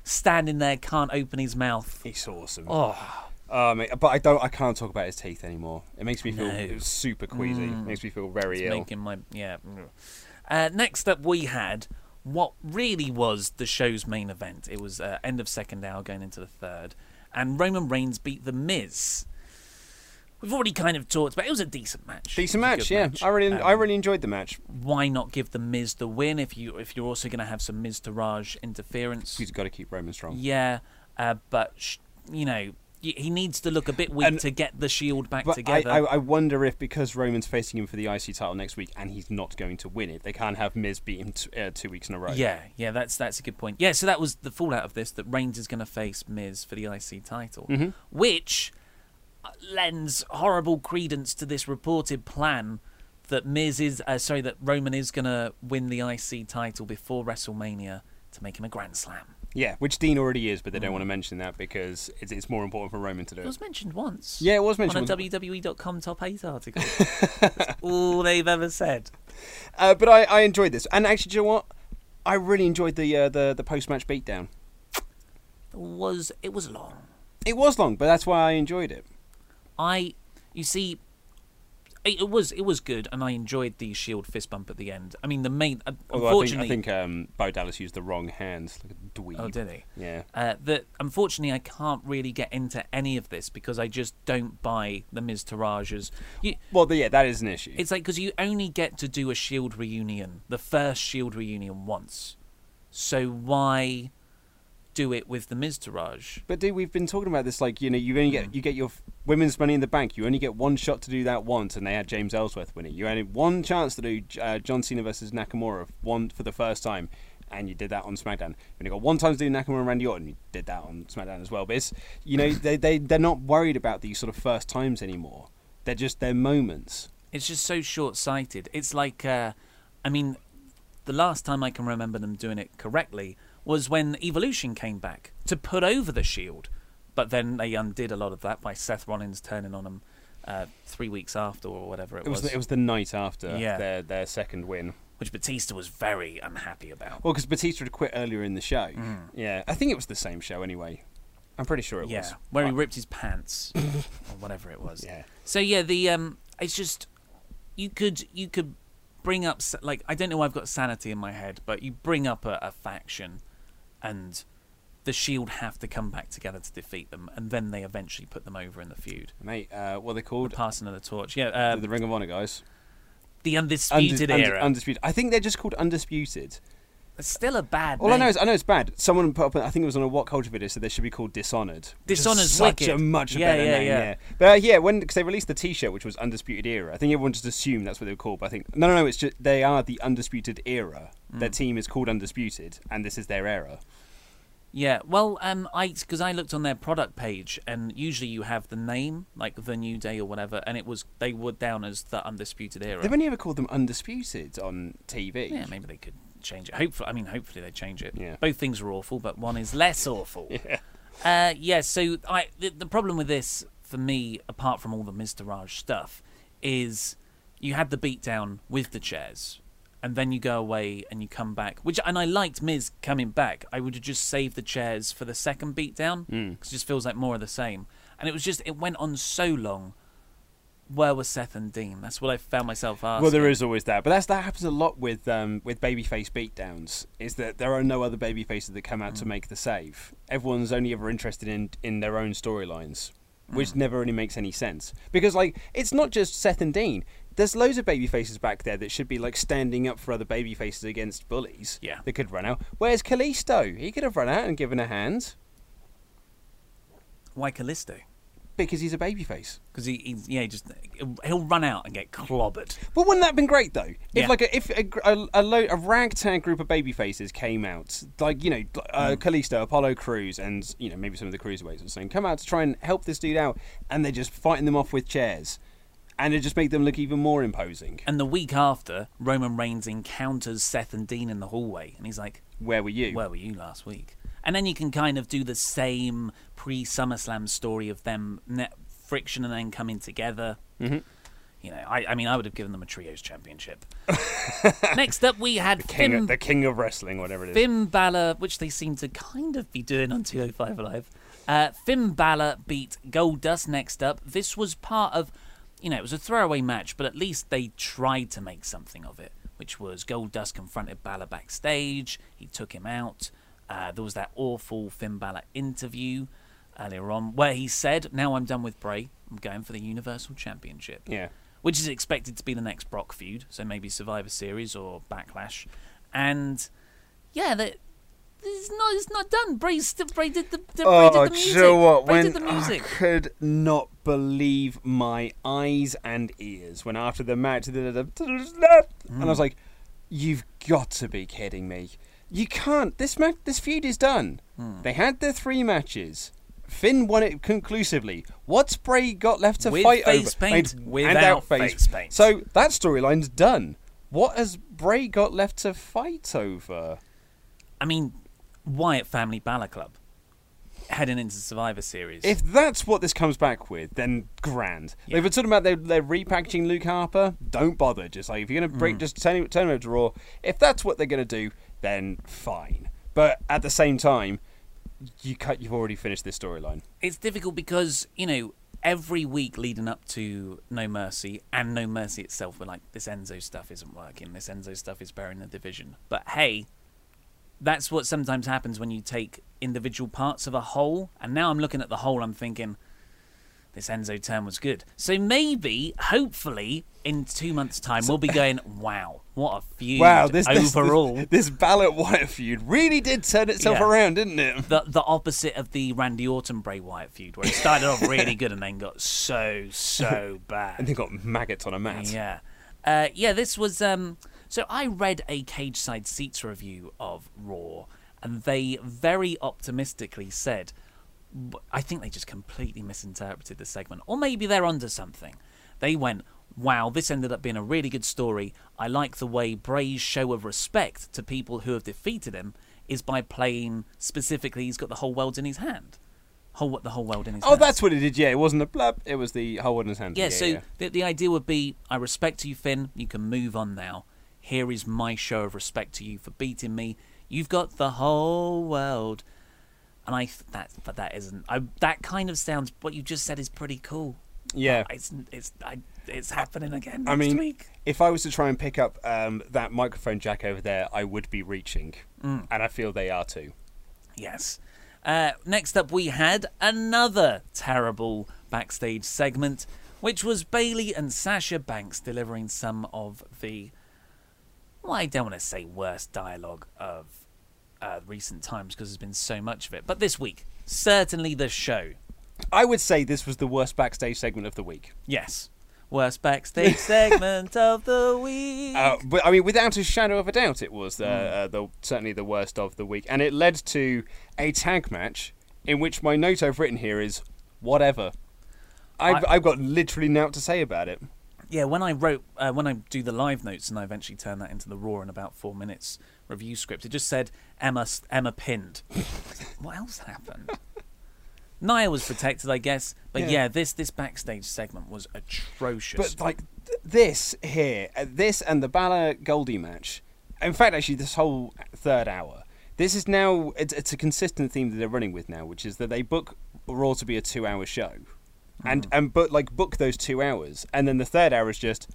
Standing there, can't open his mouth. He's awesome. Oh, Mate, but I don't. I can't talk about his teeth anymore. It makes me feel No. super queasy. It makes me feel very it's ill. making my yeah. Uh, next up, we had what really was the show's main event. It was uh, end of second hour, going into the third, and Roman Reigns beat the Miz. We've already kind of talked about. It was a decent match. Decent It was a match, yeah. match. I really, I Um, really enjoyed the match. Why not give the Miz the win if you if you're also going to have some Miztourage interference? He's got to keep Roman strong. Yeah, uh, but sh- you know he needs to look a bit weak And- to get the Shield back But I, together. I, I wonder if because Roman's facing him for the IC title next week and he's not going to win it, they can't have Miz beat him t- uh, two weeks in a row. Yeah, yeah, that's that's a good point. Yeah, so that was the fallout of this that Reigns is going to face Miz for the IC title, Mm-hmm. which uh, lends horrible credence to this reported plan that Miz is uh, sorry that Roman is going to win the IC title before WrestleMania to make him a Grand Slam. Yeah, which Dean already is, but they don't Mm. want to mention that because it's, it's more important for Roman to do It it. was mentioned once. Yeah, it was mentioned on a. WWE.com top eight article. That's all they've ever said. Uh, but I, I enjoyed this, and actually, do you know what? I really enjoyed the uh, the the post match beatdown. It was it was long. It was long, but that's why I enjoyed it. I, you see, it, was it was good, and I enjoyed the Shield fist bump at the end. I mean, the main uh, Although I think, unfortunately, I think um, Bo Dallas used the wrong hands, like a dweeb. oh, did he? Yeah. Uh, that unfortunately I can't really get into any of this because I just don't buy the Miztourages. You, Well, the, yeah, that is an issue. it's like because you only get to do a Shield reunion, the first Shield reunion once, so why do it with the Miztourage? But dude, we've been talking about this. Like, you know, you only get you get your women's money in the bank. You only get one shot to do that once, and they had James Ellsworth winning. You only one chance to do uh, John Cena versus Nakamura, one for the first time, and you did that on SmackDown. You only got one time to do Nakamura and Randy Orton. You did that on SmackDown as well. But it's you know they they they're not worried about these sort of first times anymore. They're just their moments. It's just so short-sighted. It's like, uh, I mean, the last time I can remember them doing it correctly was when Evolution came back to put over the Shield, but then they undid a lot of that by Seth Rollins turning on them uh, three weeks after or whatever it, It was the, it was the night after Yeah. their their second win. which Batista was very unhappy about. Well, because Batista had quit earlier in the show. Mm. Yeah, I think it was the same show anyway. I'm pretty sure it yeah, was. where he ripped his pants or whatever it was. Yeah. So yeah, the um, it's just you could you could bring up like I don't know why I've got sanity in my head, but you bring up a, a faction, and the Shield have to come back together to defeat them, and then they eventually put them over in the feud. Mate, uh, what are they The called? passing of the torch, yeah. Uh, the, the Ring of Honor guys. the undisputed Undis- era. Undisputed. I think they're just called undisputed. it's still a bad. All I know is I know it's bad. Someone put up, I think it was on a WhatCulture video, said they should be called Dishonored. Dishonored's such wicked. a much Yeah, better yeah, name. yeah. Yeah, but uh, yeah, when because they released the T-shirt, which was Undisputed Era. I think everyone just assumed that's what they were called. But I think no, no, no. It's just they are the Undisputed Era. Mm. Their team is called Undisputed, and this is their era. Yeah, well, um, I because I looked on their product page, and usually you have the name, like the New Day or whatever, and it was they were down as the Undisputed Era. They've only ever called them Undisputed on TV. Yeah, maybe they could change it. Hopefully, I mean, hopefully they change it. Yeah. Both things are awful, but one is less awful. Yeah. Uh, yeah. So I the, the problem with this for me, apart from all the Miztourage stuff, is you had the beatdown with the chairs, and then you go away and you come back. Which and I liked Miz coming back. I would have just saved the chairs for the second beatdown because Mm. it just feels like more of the same. And it was just it went on so long where was Seth and Dean? That's what I found myself asking. Well, there is always that, but that's that happens a lot with um, with babyface beatdowns. Is that there are no other babyfaces that come out to make the save. Everyone's only ever interested in in their own storylines, which never really makes any sense. Because like it's not just Seth and Dean. There's loads of baby faces back there that should be like standing up for other baby faces against bullies. Yeah. that could run out. Where's Kalisto? He could have run out and given a hand Why Kalisto? because he's a babyface. Because he, he's yeah, he just he'll run out and get clobbered. But wouldn't that have been great though? If Yeah. like a, if a, a, a, lo- a ragtag group of babyfaces came out, like you know, uh, Mm. Kalisto, Apollo Crews, and you know maybe some of the cruiserweights or something, come out to try and help this dude out, and they're just fighting them off with chairs, and it just make them look even more imposing. And the week after, Roman Reigns encounters Seth and Dean in the hallway, and he's like, Where were you? "Where were you last week?" And then you can kind of do the same pre SummerSlam story of them net friction and then coming together. Mm-hmm. You know, I, I mean, I would have given them a trios championship. Next up, we had king, Finn, of, the king of wrestling, whatever it is. Finn Balor, which they seem to kind of be doing on 205 Live. Uh, Finn Balor beat Goldust next up. This was part of, you know, it was a throwaway match, but at least they tried to make something of it, which was Goldust confronted Balor backstage. He took him out. Uh, there was that awful Finn Balor interview earlier on where he said, Now I'm done with Bray. I'm going for the Universal Championship yeah. which is expected to be the next Brock feud, so maybe Survivor Series or Backlash. And yeah, that it's not it's not done. Bray still Bray did the, the Bray did oh, the music. do you know Oh, what? Bray When did the music. I could not believe my eyes and ears when after the match, a- and I was hmm. like, "You've got to be kidding me! You can't. This match, this feud is done. Hmm. They had their three matches." Finn won it conclusively. What's Bray got left to With fight face over? paint, and without face paint. So that storyline's done. What has Bray got left to fight over? I mean, Wyatt Family Balor Club heading into Survivor Series. If that's what this comes back with, then grand. They've been talking about they're, they're repackaging Luke Harper. Don't bother. Just like if you're gonna break, Mm. just turn him, turn him over to Raw. If that's what they're gonna do, then fine. But at the same time, you cut. You've already finished this storyline. it's difficult because you know every week leading up to No Mercy and No Mercy itself, we're like, this Enzo stuff isn't working. This Enzo stuff is burying the division. But hey, that's what sometimes happens when you take individual parts of a whole. And now I'm looking at the whole, I'm thinking. This Enzo turn was good. So maybe, hopefully, in two months' time, we'll be going, wow, what a feud Wow, this this, overall. this, this Balor Wyatt feud really did turn itself Yeah. around, didn't it? the the opposite of the Randy Orton Bray Wyatt feud, where it started off really good and then got so so bad. And they got maggots on a mat. Yeah, uh, yeah. This was um. So I read a Cageside Seats review of Raw, and they very optimistically said, I think they just completely misinterpreted the segment, or maybe they're onto something. They went, "Wow, this ended up being a really good story. I like the way Bray's show of respect to people who have defeated him is by playing specifically. He's got the whole world in his hand." Whole, the whole world in his Oh, hands. that's what it did. Yeah, it wasn't a blab. It was the whole world in his hand. Yeah, so The, the idea would be I respect you, Finn. You can move on now. Here is my show of respect to you for beating me. You've got the whole world. And I that but that isn't I, that kind of sounds what you just said is pretty cool. Yeah. It's it's I, it's happening again next I mean, week. if I was to try and pick up um, that microphone jack over there, I would be reaching, Mm. and I feel they are too. Yes. Uh, next up, we had another terrible backstage segment, which was Bayley and Sasha Banks delivering some of the, well, I don't want to say worst dialogue of uh, recent times because there's been so much of it. But this week, certainly the show. I would say this was the worst backstage segment of the week. Yes. Worst backstage segment of the week. Uh, but I mean, without a shadow of a doubt, it was uh, Mm. uh, the certainly the worst of the week, and it led to a tag match in which my note I've written here is whatever. I've, I- I've got literally nothing to say about it. Yeah, when I wrote, uh, when I do the live notes, and I eventually turn that into the Raw in about four minutes review script, it just said Emma Emma pinned. what else happened? Nia was protected, I guess, but yeah. Yeah. this this backstage segment was atrocious. But like th- this here, uh, this and the Balor Goldie match. In fact, actually, this whole third hour. This is now it's, it's a consistent theme that they're running with now, which is that they book Raw to be a two-hour show, and and but like book those two hours, and then the third hour is just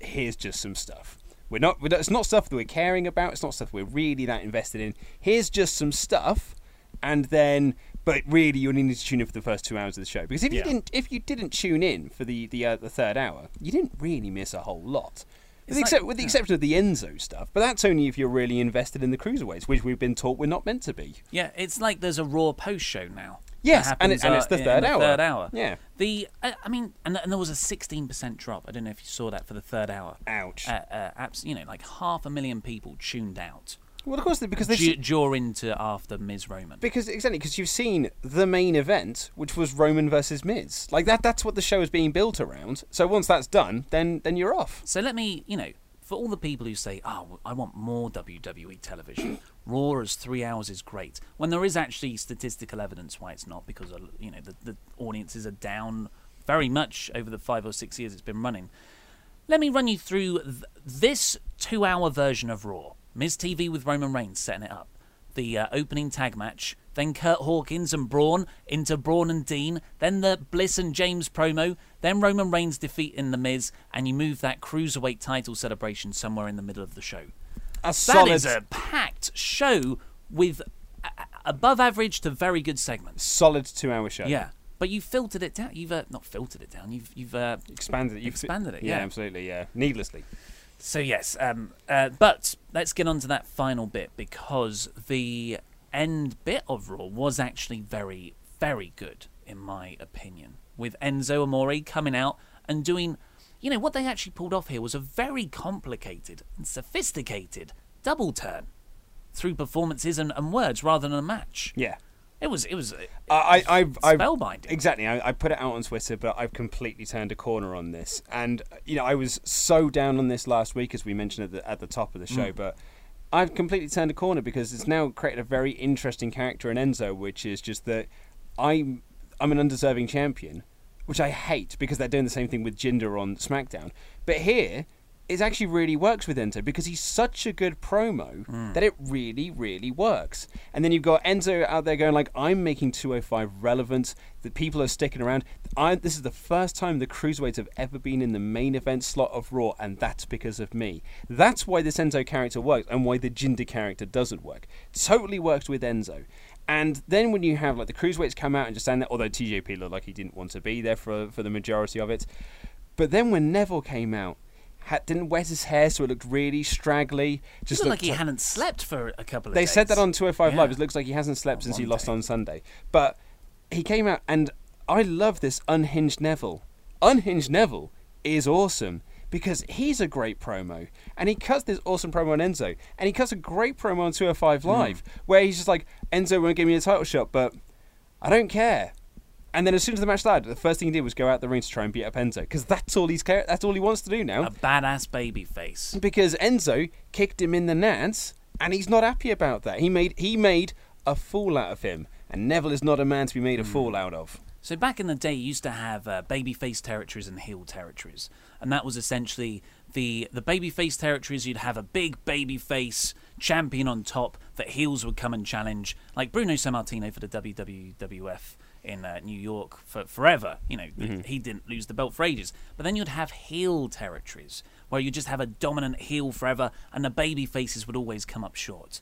here's just some stuff. We're not. We're not it's not stuff that we're caring about. It's not stuff we're really that invested in. Here's just some stuff, and then. But really, you only need to tune in for the first two hours of the show because if you didn't, if you didn't tune in for the the, uh, the third hour, you didn't really miss a whole lot. With the, like- except, with the exception of the Enzo stuff, but that's only if you're really invested in the cruiserweights, which we've been taught we're not meant to be. Yeah, it's like there's a Raw post show now. Yes, and it- and it's the uh, third the hour. Third hour. Yeah. The I, I mean, and, and there was a 16% drop. I don't know if you saw that for the third hour. Ouch. Uh, uh, abs- you know, like half a million people tuned out Well, of course, because they du- during to after Miz Roman. Because exactly, because you've seen the main event, which was Roman versus Miz. Like that, that's what the show is being built around. So once that's done, then then you're off. So let me, you know, for all the people who say, "Oh, I want more WWE television," Raw as three hours is great. When there is actually statistical evidence why it's not, because you know the, the audiences are down very much over the five or six years it's been running. Let me run you through th- this two-hour version of Raw. Miz TV with Roman Reigns setting it up. The uh, opening tag match, then Kurt Hawkins and Braun into Braun and Dean, then the Bliss and James promo, then Roman Reigns defeat in The Miz, and you move that cruiserweight title celebration somewhere in the middle of the show. A That solid, is a packed show with above average to very good segments. solid two-hour show. Yeah, but you filtered it down. You've uh, not filtered it down. You've you've uh, expanded it. You've Expanded it, Yeah, yeah. absolutely. Yeah, needlessly. So yes, um, uh, but let's get on to that final bit because the end bit of Raw was actually very, very good in my opinion. With Enzo Amore coming out and doing, you know, what they actually pulled off here was a very complicated and sophisticated double turn through performances and, and words rather than a match. Yeah. It was, it was uh, I, I, I've, I've spellbinding. Exactly. I, I put it out on Twitter, but I've completely turned a corner on this. And you know, I was so down on this last week, as we mentioned at the at the top of the show, but. I've completely turned a corner because it's now created a very interesting character in Enzo, which is just that I'm I'm an undeserving champion, which I hate because they're doing the same thing with Jinder on SmackDown. But here, it actually really works with Enzo because he's such a good promo hmm. that it really, really works. And then you've got Enzo out there going like, "I'm making 205 relevant. The people are sticking around. I, this is the first time the cruiserweights have ever been in the main event slot of Raw, and that's because of me. That's why this Enzo character works, and why the Jinder character doesn't work. Totally works with Enzo." And then when you have like the cruiserweights come out and just stand there, although TJP looked like he didn't want to be there for for the majority of it, but then when Neville came out, didn't wet his hair, so it looked really straggly. Just Just looked like he looked- hadn't slept for a couple of days. They days. said that on 205 Live. It looks like he hasn't slept since he lost day. on Sunday. But he came out, and I love this unhinged Neville. Unhinged Neville is awesome because he's a great promo, and he cuts this awesome promo on Enzo, and he cuts a great promo on 205 Hmm. Live where he's just like, Enzo won't give me a title shot, but I don't care. And then as soon as the match started, the first thing he did was go out the ring to try and beat up Enzo because that's all he's that's all he wants to do now A badass baby face. because Enzo kicked him in the nads, and he's not happy about that. He made he made a fool out of him, and Neville is not a man to be made a fool out of. So back in the day, you used to have uh, babyface territories and heel territories, and that was essentially the the babyface territories. You'd have a big babyface champion on top that heels would come and challenge, like Bruno Sammartino for the WWF in uh, New York for forever. You know, he didn't lose the belt for ages. But then you'd have heel territories where you just have a dominant heel forever, and the baby faces would always come up short.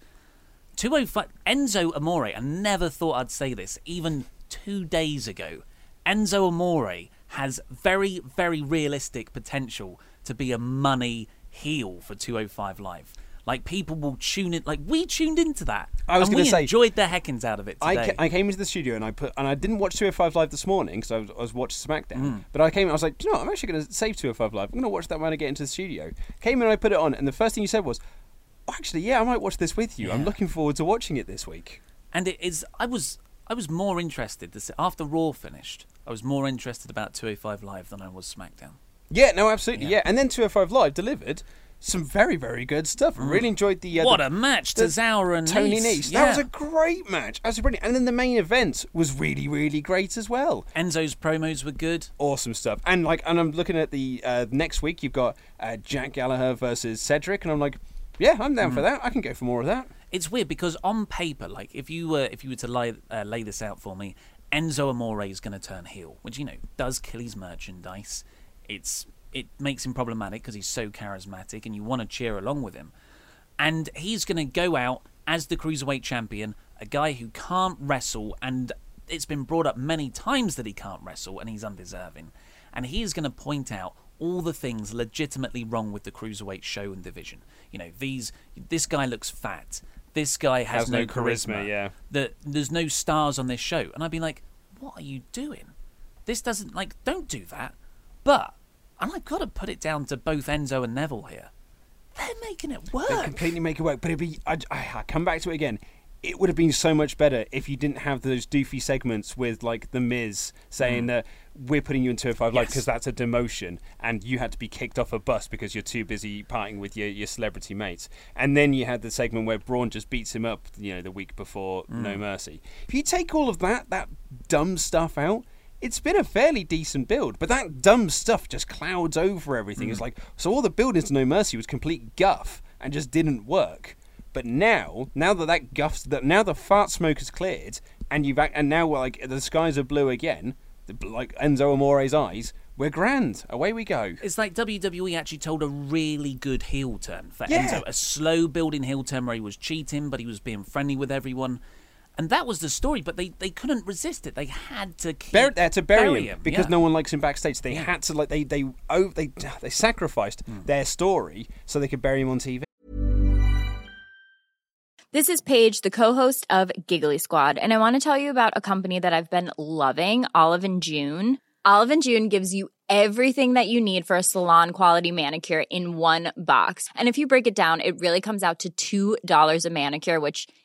205 Enzo Amore, I never thought I'd say this, even two days ago. Enzo Amore has very, very realistic potential to be a money heel for 205 Live. Like people will tune in, like we tuned into that. I was and gonna say- enjoyed the heckins out of it I, ca- I came into the studio and I put and I didn't watch 205 Live this morning because I was, I was watching SmackDown. Mm. But I came and I was like, Do you know, what? I'm actually going to save 205 Live. I'm going to watch that when I get into the studio. Came in and I put it on, and the first thing you said was, oh, Actually, yeah, I might watch this with you. I'm looking forward to watching it this week. and it is I was I was more interested to see, after Raw finished. I was more interested about 205 Live than I was SmackDown. Yeah, no, absolutely, Yeah. yeah. And then 205 Live delivered some very, very good stuff. I really enjoyed the. Uh, what the- a match! the Tozawa and Tony Nese. Nese. Yeah. That was a great match. Absolutely brilliant. And then the main event was really, really great as well. Enzo's promos were good. Awesome stuff. And like, and I'm looking at the uh, next week. You've got uh, Jack Gallagher versus Cedric, and I'm like, yeah, I'm down Mm. for that. I can go for more of that. It's weird because on paper, like if you were if you were to lay uh, lay this out for me, Enzo Amore is going to turn heel, which you know does kill his merchandise. It's it makes him problematic because he's so charismatic, and you want to cheer along with him. And he's going to go out as the cruiserweight champion, a guy who can't wrestle, and it's been brought up many times that he can't wrestle, and he's undeserving. And he is going to point out all the things legitimately wrong with the cruiserweight show and division. You know, these this guy looks fat. This guy has, Has no, no charisma, yeah. That there's no stars on this show, and I'd be like, what are you doing? This doesn't like don't do that. But and I've got to put it down to both Enzo and Neville here. They're making it work. They completely make it work. But it'd be. I, I, come back to it again. It would have been so much better if you didn't have those doofy segments with like the Miz saying mm. that we're putting you into a five live because that's a demotion, and you had to be kicked off a bus because you're too busy partying with your, your celebrity mates. And then you had the segment where Braun just beats him up, you know, the week before No mm. Mercy. If you take all of that that dumb stuff out. It's been a fairly decent build, but that dumb stuff just clouds over everything. It's mm. like so all the build to No Mercy was complete guff and just didn't work. But now, now that that guff's that now the fart smoke has cleared, and you've and now like the skies are blue again, like Enzo Amore's eyes, we're grand. Away we go. It's like WWE actually told a really good heel turn for Yeah. Enzo. A slow building heel turn where he was cheating, but he was being friendly with everyone. And that was the story, but they, they couldn't resist it. They had to keep Bur- they had to bury, him, because yeah. no one likes him backstage. They had to like they they oh, they they sacrificed Hmm. their story so they could bury him on TV. This is Paige, the co-host of Giggly Squad, and I want to tell you about a company that I've been loving, Olive and June. Olive and June gives you everything that you need for a salon quality manicure in one box. And if you break it down, it really comes out to $2 a manicure, which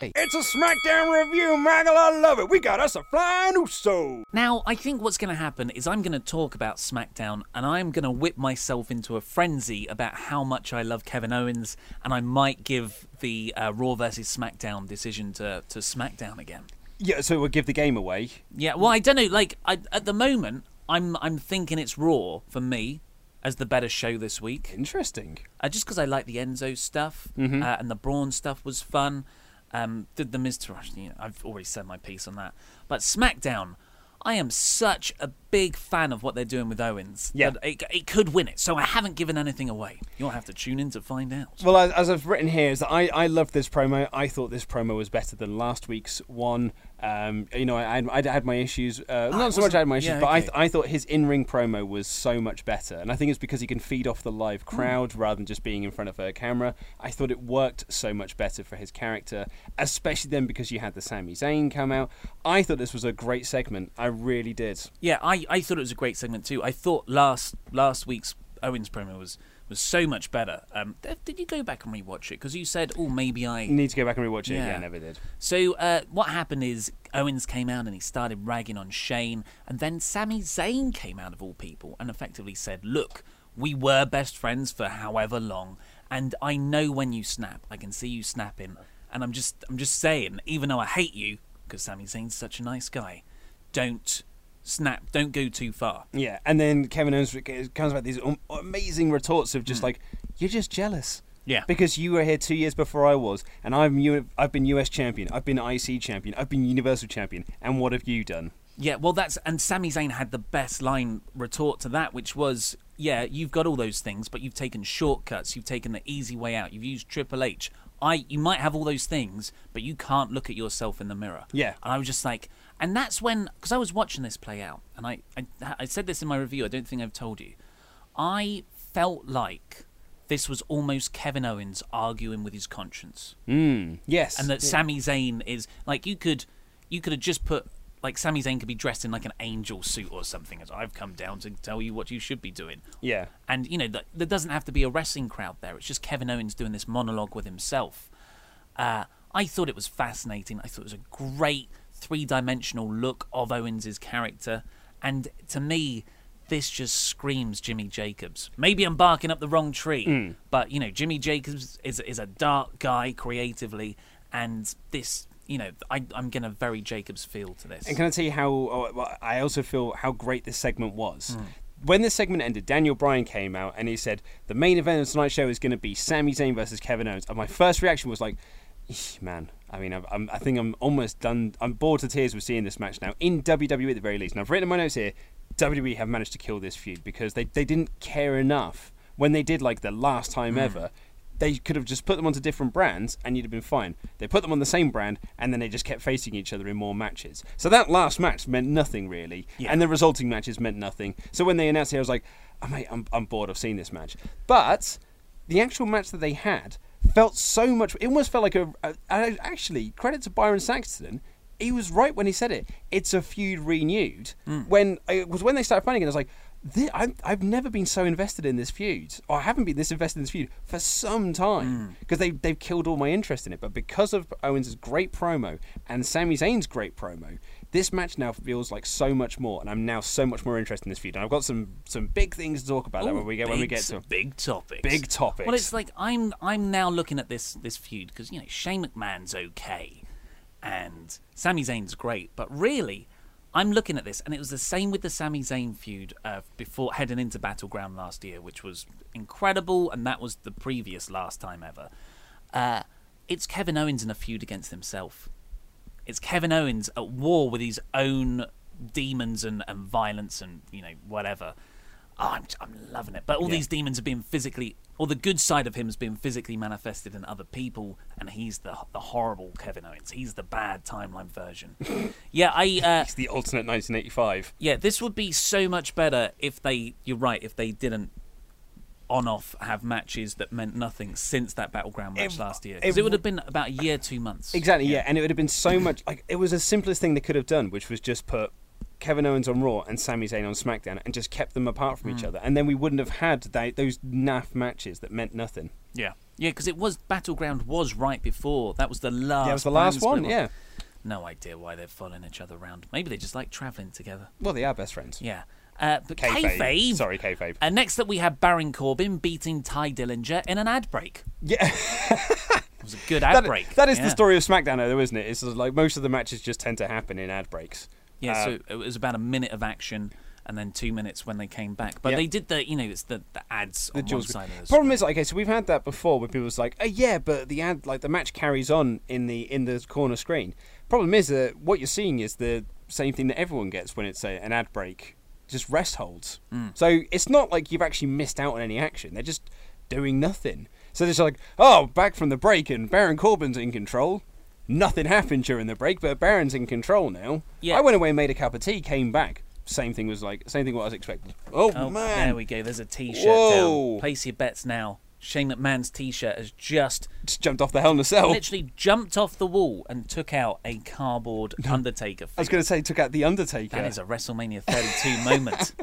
It's a SmackDown review, Maggle. I love it. We got us a flying Uso. Now, I think what's going to happen is I'm going to talk about SmackDown and I'm going to whip myself into a frenzy about how much I love Kevin Owens, and I might give the uh, Raw versus SmackDown decision to, to SmackDown again. Yeah, so we'll give the game away. Yeah, well, I don't know. Like, I, at the moment, I'm I'm thinking it's Raw for me as the better show this week. Interesting. Uh, just because I like the Enzo stuff uh, and the Braun stuff was fun. Um, the, the Miztourage, you know, I've already said my piece on that. But SmackDown, I am such a big fan of what they're doing with Owens. Yeah. It, it could win it. So I haven't given anything away. You'll have to tune in to find out. Well, as, as I've written here, is that I, I loved this promo. I thought this promo was better than last week's one. Um, you know, I, I, had my issues. Uh, not so much I had my issues, yeah, but I, th- I thought his in ring promo was so much better. And I think it's because he can feed off the live Hmm. crowd rather than just being in front of a camera. I thought it worked so much better for his character, especially then because you had the Sami Zayn come out. I thought this was a great segment. I really did. Yeah, I, I thought it was a great segment too. I thought last last week's Owens promo was was so much better. Um, did you go back and rewatch it? Because you said, oh, maybe I Need to go back and rewatch it. Yeah, Yeah. I never did. So uh, what happened is Owens came out and he started ragging on Shane, and then Sami Zayn came out of all people and effectively said, "Look, we were best friends for however long, and I know when you snap. I can see you snapping, and I'm just I'm just saying, even though I hate you, because Sami Zayn's such a nice guy, don't snap, don't go too far." Yeah, and then Kevin Owens comes back with these amazing retorts of just hmm. like, "You're just jealous." Yeah. Because you were here two years before I was, and I'm U- I've been US champion, I've been IC champion, I've been Universal champion, and what have you done? Yeah, well, that's and Sami Zayn had the best line retort to that, which was, "Yeah, you've got all those things, but you've taken shortcuts. You've taken the easy way out. You've used Triple H. I, you might have all those things, but you can't look at yourself in the mirror." Yeah. and I was just like, and that's when, because I was watching this play out, and I, I, I said this in my review. I don't think I've told you. I felt like this was almost Kevin Owens arguing with his conscience Mm, yes. and that Yeah. Sami Zayn is like you could you could have just put like Sami Zayn could be dressed in like an angel suit or something as I've come down to tell you what you should be doing. Yeah. And you know that there doesn't have to be a wrestling crowd there. It's just Kevin Owens doing this monologue with himself. Uh, I thought it was fascinating. I thought it was a great three-dimensional look of Owens's character, and to me, this just screams Jimmy Jacobs. Maybe I'm barking up the wrong tree, Mm. but you know, Jimmy Jacobs is is a dark guy creatively, and this, you know, I, I'm getting a very Jacobs feel to this. And can I tell you how oh, I also feel how great this segment was? Hmm. When this segment ended, Daniel Bryan came out and he said the main event of tonight's show is going to be Sami Zayn versus Kevin Owens. And my first reaction was like, man. I mean, I'm, I'm, I think I'm almost done. I'm bored to tears with seeing this match now in WWE at the very least. And I've written in my notes here, WWE have managed to kill this feud because they, they didn't care enough when they did like the last time Hmm. ever. They could have just put them onto different brands and you'd have been fine. They put them on the same brand and then they just kept facing each other in more matches. So that last match meant nothing really, Yeah. and the resulting matches meant nothing. So when they announced it, I was like, oh, mate, I'm, I'm bored of seeing this match. But the actual match that they had felt so much. It almost felt like a. a, a actually, credit to Byron Saxton. He was right when he said it. It's a feud renewed. Hmm. When it was when they started fighting it, I was like, "Thi- I've, I've never been so invested in this feud, or I haven't been this invested in this feud for some time hmm. because they they've killed all my interest in it. But because of Owens' great promo and Sami Zayn's great promo, this match now feels like so much more, and I'm now so much more interested in this feud. And I've got some some big things to talk about that Ooh, when we get when we get to big topics. Big topics. Well, it's like I'm I'm now looking at this this feud because you know Shane McMahon's okay, and Sami Zayn's great, but really. I'm looking at this, and it was the same with the Sami Zayn feud uh, before heading into Battleground last year, which was incredible, and that was the previous last time ever. Uh, it's Kevin Owens in a feud against himself. It's Kevin Owens at war with his own demons and, and violence and you know whatever. Oh, I'm I'm loving it. But all Yeah. these demons are being physically, or the good side of him is being physically manifested in other people, and he's the the horrible Kevin Owens. He's the bad timeline version. yeah, I. Uh, it's the alternate 1985. yeah, this would be so much better if they. You're right. If they didn't on off have matches that meant nothing since that battleground match It- last year. it Because it, would have been about a year, two months. Exactly, yeah. and it would have been so much like it was the simplest thing they could have done, which was just put Kevin Owens on Raw and Sami Zayn on SmackDown and just kept them apart from each Mm. other, and then we wouldn't have had that, those naff matches that meant nothing. Yeah, yeah, because it was Battleground was right before that was the last. Yeah, it was the last brand one. Yeah. No idea why they're following each other around. Maybe they just like traveling together. Well, they are best friends. Yeah. Uh, but Kayfabe. kayfabe. Sorry, kayfabe. And next up, we have Baron Corbin beating Tye Dillinger in an ad break. Yeah. it was a good ad That- break. that is yeah. the story of SmackDown, though, isn't it? It's like most of the matches just tend to happen in ad breaks. Yeah, Uh, so it was about a minute of action and then two minutes when they came back. But Yep. they did the, you know, it's the, the ads the on one side of the problem is, like, okay, so we've had that before, where people was like, oh, "Yeah, but the ad, like, the match carries on in the in the corner screen." Problem is that what you're seeing is the same thing that everyone gets when it's a, an ad break just rest holds. Mm. So it's not like you've actually missed out on any action. They're just doing nothing. So they're just like, oh, back from the break and Baron Corbin's in control. Nothing happened during the break, but Baron's in control now. Yeah. I went away, and made a cup of tea, came back. Same thing was like same thing what I was expecting. Oh, Oh, man! there we go. There's a T-shirt down. Place your bets now. Shane McMahon's T-shirt has just Just jumped off the Hell in a Cell. literally jumped off the wall and took out a cardboard Undertaker. I was going to say took out the Undertaker. That is a WrestleMania 32 moment.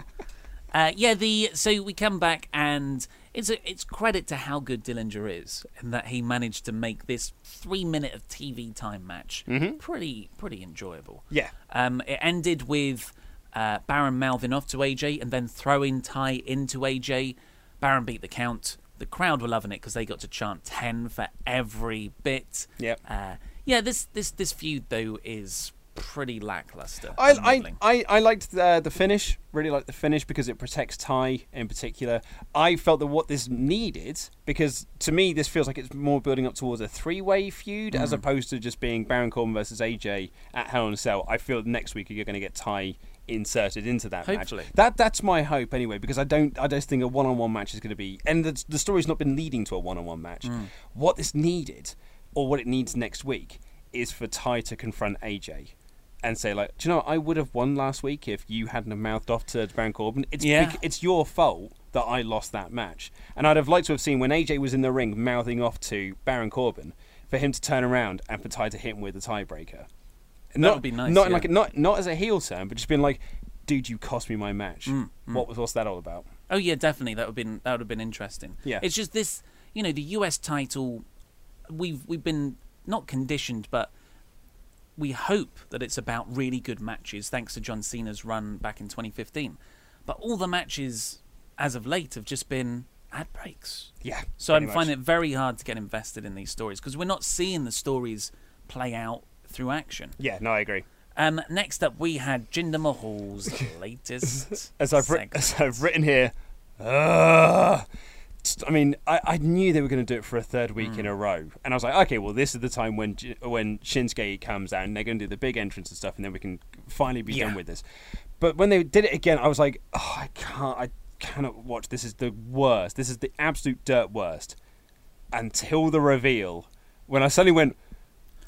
Uh, yeah, the so we come back and it's a, it's credit to how good Dillinger is and that he managed to make this three minute of TV time match pretty pretty enjoyable. Yeah. Um, it ended with uh, Baron mouthing off to AJ and then throwing Tye into AJ. Baron beat the count. The crowd were loving it because they got to chant ten for every bit. Yep. Uh, yeah, this this this feud though is pretty lackluster. I, I. I, I liked the, the finish. Really liked the finish because it protects Tye in particular. I felt that what this needed, because to me this feels like it's more building up towards a three way feud as Mm. opposed to just being Baron Corbin versus AJ at Hell in a Cell. I feel next week you're going to get Tye inserted into that Hopefully. match. That that's my hope anyway because I don't I just think a one on one match is going to be and the, the story's not been leading to a one on one match. Mm. What this needed or what it needs next week is for Tye to confront AJ and say like, do you know what? I would have won last week if you hadn't have mouthed off to Baron Corbin. It's Yeah. it's your fault that I lost that match, and I'd have liked to have seen when AJ was in the ring mouthing off to Baron Corbin for him to turn around and for Tye to hit him with a tiebreaker. That would be nice, Not yeah. like not not as a heel turn, but just being like, dude, you cost me my match. Mm, mm. What was what's that all about? Oh yeah, definitely. That would been that would have been interesting. Yeah. It's just this, you know, the US title. We've we've been not conditioned, but we hope that it's about really good matches, thanks to John Cena's run back in 2015. But all the matches, as of late, have just been ad breaks. Yeah. So I'm finding it very hard to get invested in these stories because we're not seeing the stories play out through action. Yeah, no, I agree. Um, next up, we had Jinder Mahal's latest. As I've, segment. as I've written here, Ugh. I mean, I, I knew they were going to do it for a third week in a row, and I was like, okay, well, this is the time when when Shinsuke comes out, and they're going to do the big entrance and stuff, and then we can finally be Yeah. done with this. But when they did it again, I was like, oh, I can't, I cannot watch. This is the worst. This is the absolute dirt worst. Until the reveal, when I suddenly went,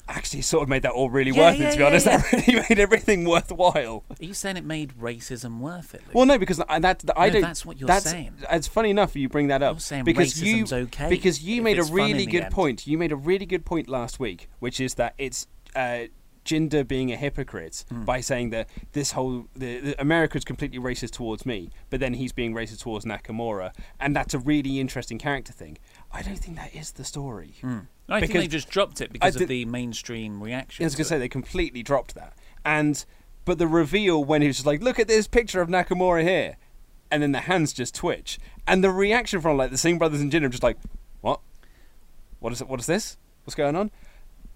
actually, sort of made that all really Yeah, worth yeah, it. To be honest, that really made everything worthwhile. Are you saying it made racism worth it? Luke? Well, no, because I, that, I No, don't. that's what you're that's, saying. It's funny enough you bring that up because you okay because you made a it's fun in really good end. point. You made a really good point last week, which is that it's uh, Jinder being a hypocrite Hmm. by saying that this whole the, the America's completely racist towards me, but then he's being racist towards Nakamura, and that's a really interesting character thing. I don't think that is the story. Hmm. I think they just dropped it because did- of the mainstream reaction. I was going to say they completely dropped that, and but the reveal when he was just like, "Look at this picture of Nakamura here," and then the hands just twitch, and the reaction from like the Singh brothers and Jinder are just like, "What? What is it? What is this? What's going on?"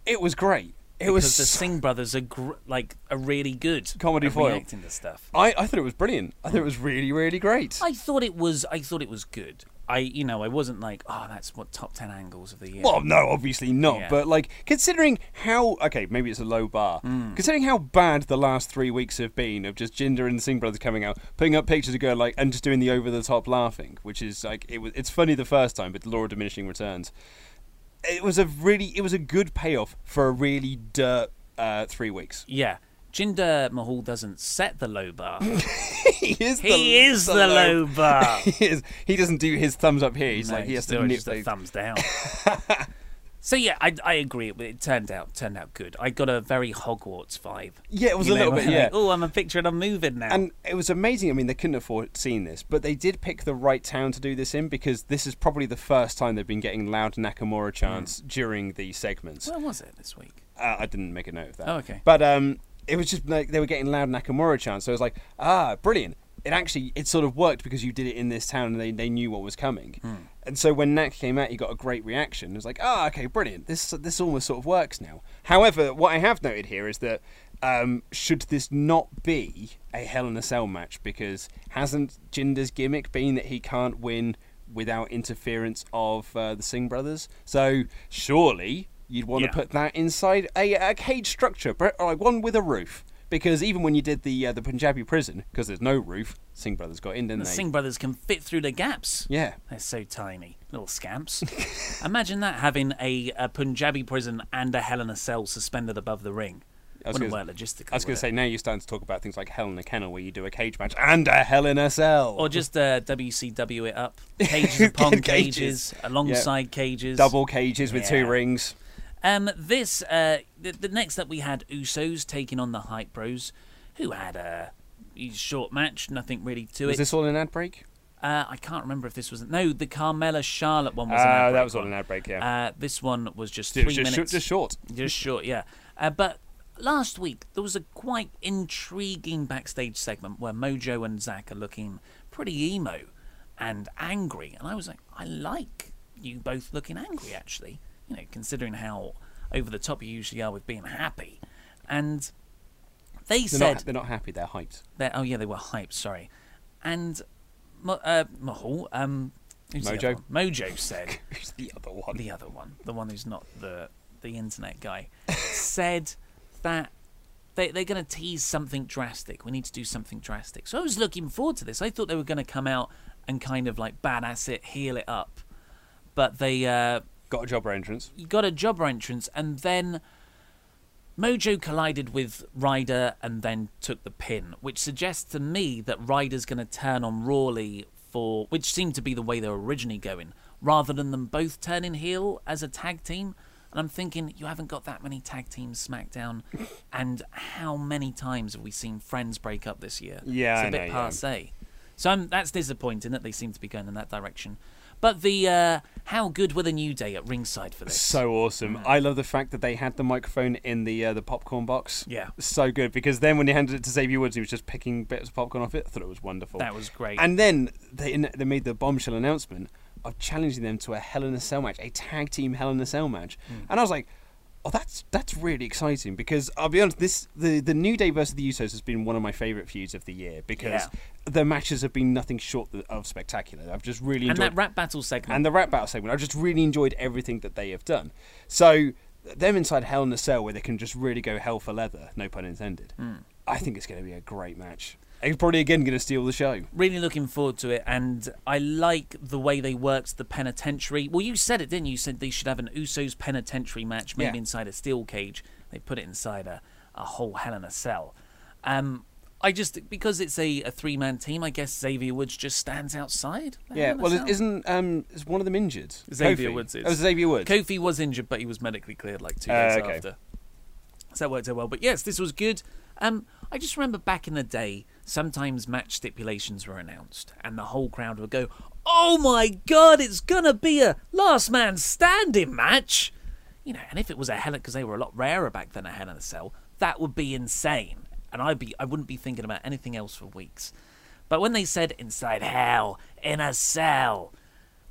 It was great. It because was the Singh brothers are gr- like are really good Comedy at foil. reacting to stuff. I, I thought it was brilliant. I thought it was really really great. I thought it was. I thought it was good. I, you know, I wasn't like, oh, that's what top ten angles of the year. Well, no, obviously not. Yeah. But like, considering how okay, maybe it's a low bar. Considering how bad the last three weeks have been of just Jinder and the Singh brothers coming out, putting up pictures of girl like, and just doing the over the top laughing, which is like it was. It's funny the first time, but the law of diminishing returns. It was a really, it was a good payoff for a really dirt uh, three weeks. yeah, Jinder Mahal doesn't set the low bar. he is. he the, is the low bar. he is. He doesn't do his thumbs up here. He's No, like he has to nip the thumbs down. so yeah, I, I agree. It, turned out turned out good. I got a very Hogwarts vibe. Yeah, it was You a little know, bit. like, Yeah. oh, I'm a picture and I'm moving now. And it was amazing. I mean, they couldn't afford seeing this, but they did pick the right town to do this in because this is probably the first time they've been getting loud Nakamura chants during these segments. Where was it this week? Uh, I didn't make a note of that. Oh, okay. But um, it was just like they were getting loud Nakamura chants. So it was like, ah, brilliant. It actually it sort of worked because you did it in this town and they, they knew what was coming. Hmm. And so when Nak came out, he got a great reaction. It was like, ah, okay, brilliant. This this almost sort of works now. However, what I have noted here is that um, should this not be a Hell in a Cell match because hasn't Jinder's gimmick been that he can't win without interference of uh, the Singh brothers? So surely you'd want Yeah. to put that inside a, a cage structure, but- like one with a roof. because even when you did the uh, the Punjabi prison, because there's no roof, Singh brothers got in, didn't The they? Singh brothers can fit through the gaps. Yeah. They're so tiny, little scamps. Imagine that having a, a Punjabi prison and a Hell in a Cell suspended above the ring. I was Wouldn't gonna- work logistically. I was going to say now you're starting to talk about things like Hell in a Kennel, where you do a cage match and a Hell in a Cell, Or just uh, WCW it up. Cages upon Cages. cages, alongside cages. double cages with two rings. Um, this uh, the, the next up we had Usos taking on the Hype Bros, who had a short match, nothing really to Was it. this all an ad break? Uh, I can't remember if this was no the Carmella Charlotte one was. an Ah, ad that was all an ad break, yeah. Uh, this one was just three was just, minutes. short- just short. Just short, yeah. Uh, but last week there was a quite intriguing backstage segment where Mojo and Zack are looking pretty emo and angry, and I was like, I like you both looking angry actually. You know, considering how over the top you usually are with being happy, and they They're said not, they're not happy. They're hyped. they oh yeah, they were hyped. Sorry, and uh, Mahal, um, who's the other Mojo? Mojo said Who's the other one? the other one, the one who's not the the internet guy, said that they they're going to tease something drastic. We need to do something drastic. So I was looking forward to this. I thought they were going to come out and kind of like badass it, heel it up, but they uh, Got a jobber entrance. you got a jobber entrance, and then Mojo collided with Ryder and then took the pin, which suggests to me that Ryder's going to turn on Rawley for, which seemed to be the way they were originally going, rather than them both turning heel as a tag team. And I'm thinking, you haven't got that many tag teams SmackDown, and how many times have we seen friends break up this year? Yeah, it's a I bit know, yeah. passe. So I'm, that's disappointing that they seem to be going in that direction. But the uh, how good were the New Day at ringside for this? So awesome! I love the fact that they had the microphone in the uh, the popcorn box. Yeah. so good because then when they handed it to Xavier Woods, he was just picking bits of popcorn off it. I thought it was wonderful. That was great. And then they they made the bombshell announcement of challenging them to a Hell in a Cell match, a tag team Hell in a Cell match, Hmm. and I was like. Oh, that's that's really exciting because I'll be honest. This the the New Day versus the Usos has been one of my favourite feuds of the year because Yeah. the matches have been nothing short of spectacular. I've just really and enjoyed that rap battle segment. and the rap battle segment. I've just really enjoyed everything that they have done. So them inside Hell in a Cell where they can just really go hell for leather, no pun intended. Hmm. I think it's going to be a great match. It's probably again going to steal the show. really looking forward to it, and I like the way they worked the penitentiary. Well, you said it, didn't you? You said they should have an Usos penitentiary match, maybe Yeah. inside a steel cage. They put it inside a, a whole Hell in a Cell. Um, I just because it's a, a three man team, I guess Xavier Woods just stands outside. Yeah, Hell in a well, Cell. isn't um is one of them injured? Xavier Kofi? Woods is. Oh, Xavier Woods. Kofi was injured, but he was medically cleared like two Uh, days okay. after. So that worked out well. But yes, this was good. Um, I just remember back in the day, sometimes match stipulations were announced, and the whole crowd would go, "Oh my god, it's gonna be a last man standing match!" You know, and if it was a hell, because they were a lot rarer back then, a Hell in a Cell, that would be insane, and I'd be, I wouldn't be thinking about anything else for weeks. But when they said inside hell in a cell,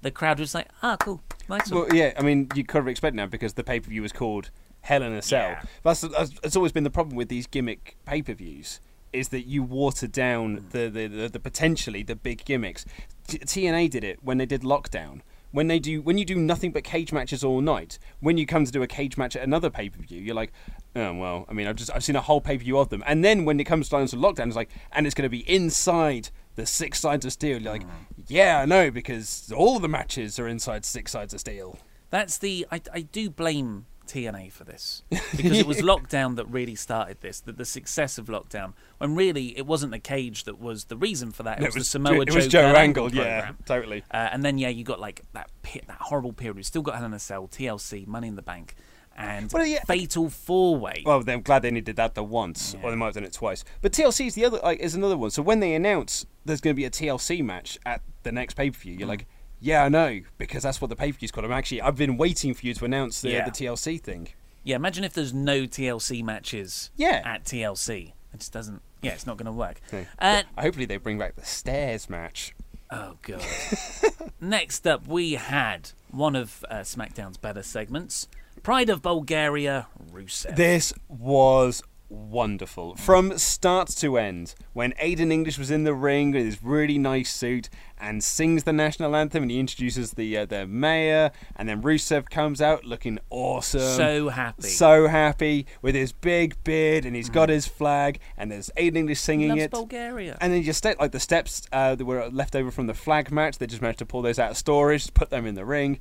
the crowd was like, "Ah, cool, nice one." Well, yeah, I mean, you could have expected now because the pay per view was called Hell in a Cell. Yeah. That's, that's it's always been the problem with these gimmick pay per views is that you water down hmm. the, the, the, the potentially the big gimmicks. T- TNA did it when they did Lockdown. When they do when you do nothing but cage matches all night, when you come to do a cage match at another pay per view, you're like, oh well, I mean, I've just I've seen a whole pay per view of them, and then when it comes down to Lockdown, it's like, and it's going to be inside the six sides of steel. You're like, hmm. yeah, I know because all the matches are inside six sides of steel. That's the I, I do blame TNA for this because it was lockdown that really started this. The, the success of lockdown when really it wasn't the cage that was the reason for that. It No, was, was the Samoa Joe- it was Joe Angle, Angle yeah, totally. Uh, and then yeah, you got like that pit, that horrible period. You still got Hell in a Cell, TLC, Money in the Bank, and Well, yeah. Fatal Four Way. Well, I'm glad they only did that the once, or they might have done it twice. But TLC is the other, like, is another one. So when they announce there's going to be a TLC match at the next pay per view, Mm. you're like, yeah, I know, because that's what the pay per view's called. I'm actually, I've been waiting for you to announce the, Yeah. the TLC thing. Yeah, imagine if there's no TLC matches. Yeah. At TLC, it just doesn't. Yeah, it's not going to work. Uh, hopefully they bring back the stairs match. Oh god. Next up, we had one of uh, SmackDown's better segments: Pride of Bulgaria, Rusev. This was wonderful from start to end. When Aiden English was in the ring with his really nice suit and sings the national anthem, and he introduces the uh, the mayor, and then Rusev comes out looking awesome, So happy. so happy with his big beard, and he's got his flag, and there's Aiden English singing Loves it. Bulgaria. And then you just step like the steps uh, that were left over from the flag match. They just managed to pull those out of storage, put them in the ring.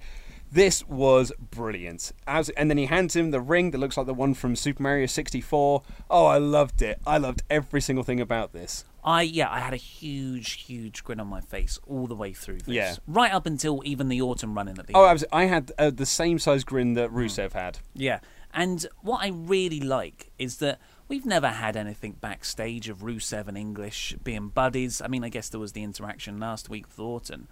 This was brilliant. As, and then he hands him the ring that looks like the one from Super Mario 64. Oh, I loved it. I loved every single thing about this. I yeah, I had a huge, huge grin on my face all the way through this. Yeah. Right up until even the Orton running at the Oh, end. I, was, I had uh, the same size grin that Rusev had. Yeah. And what I really like is that we've never had anything backstage of Rusev and English being buddies. I mean, I guess there was the interaction last week with Orton.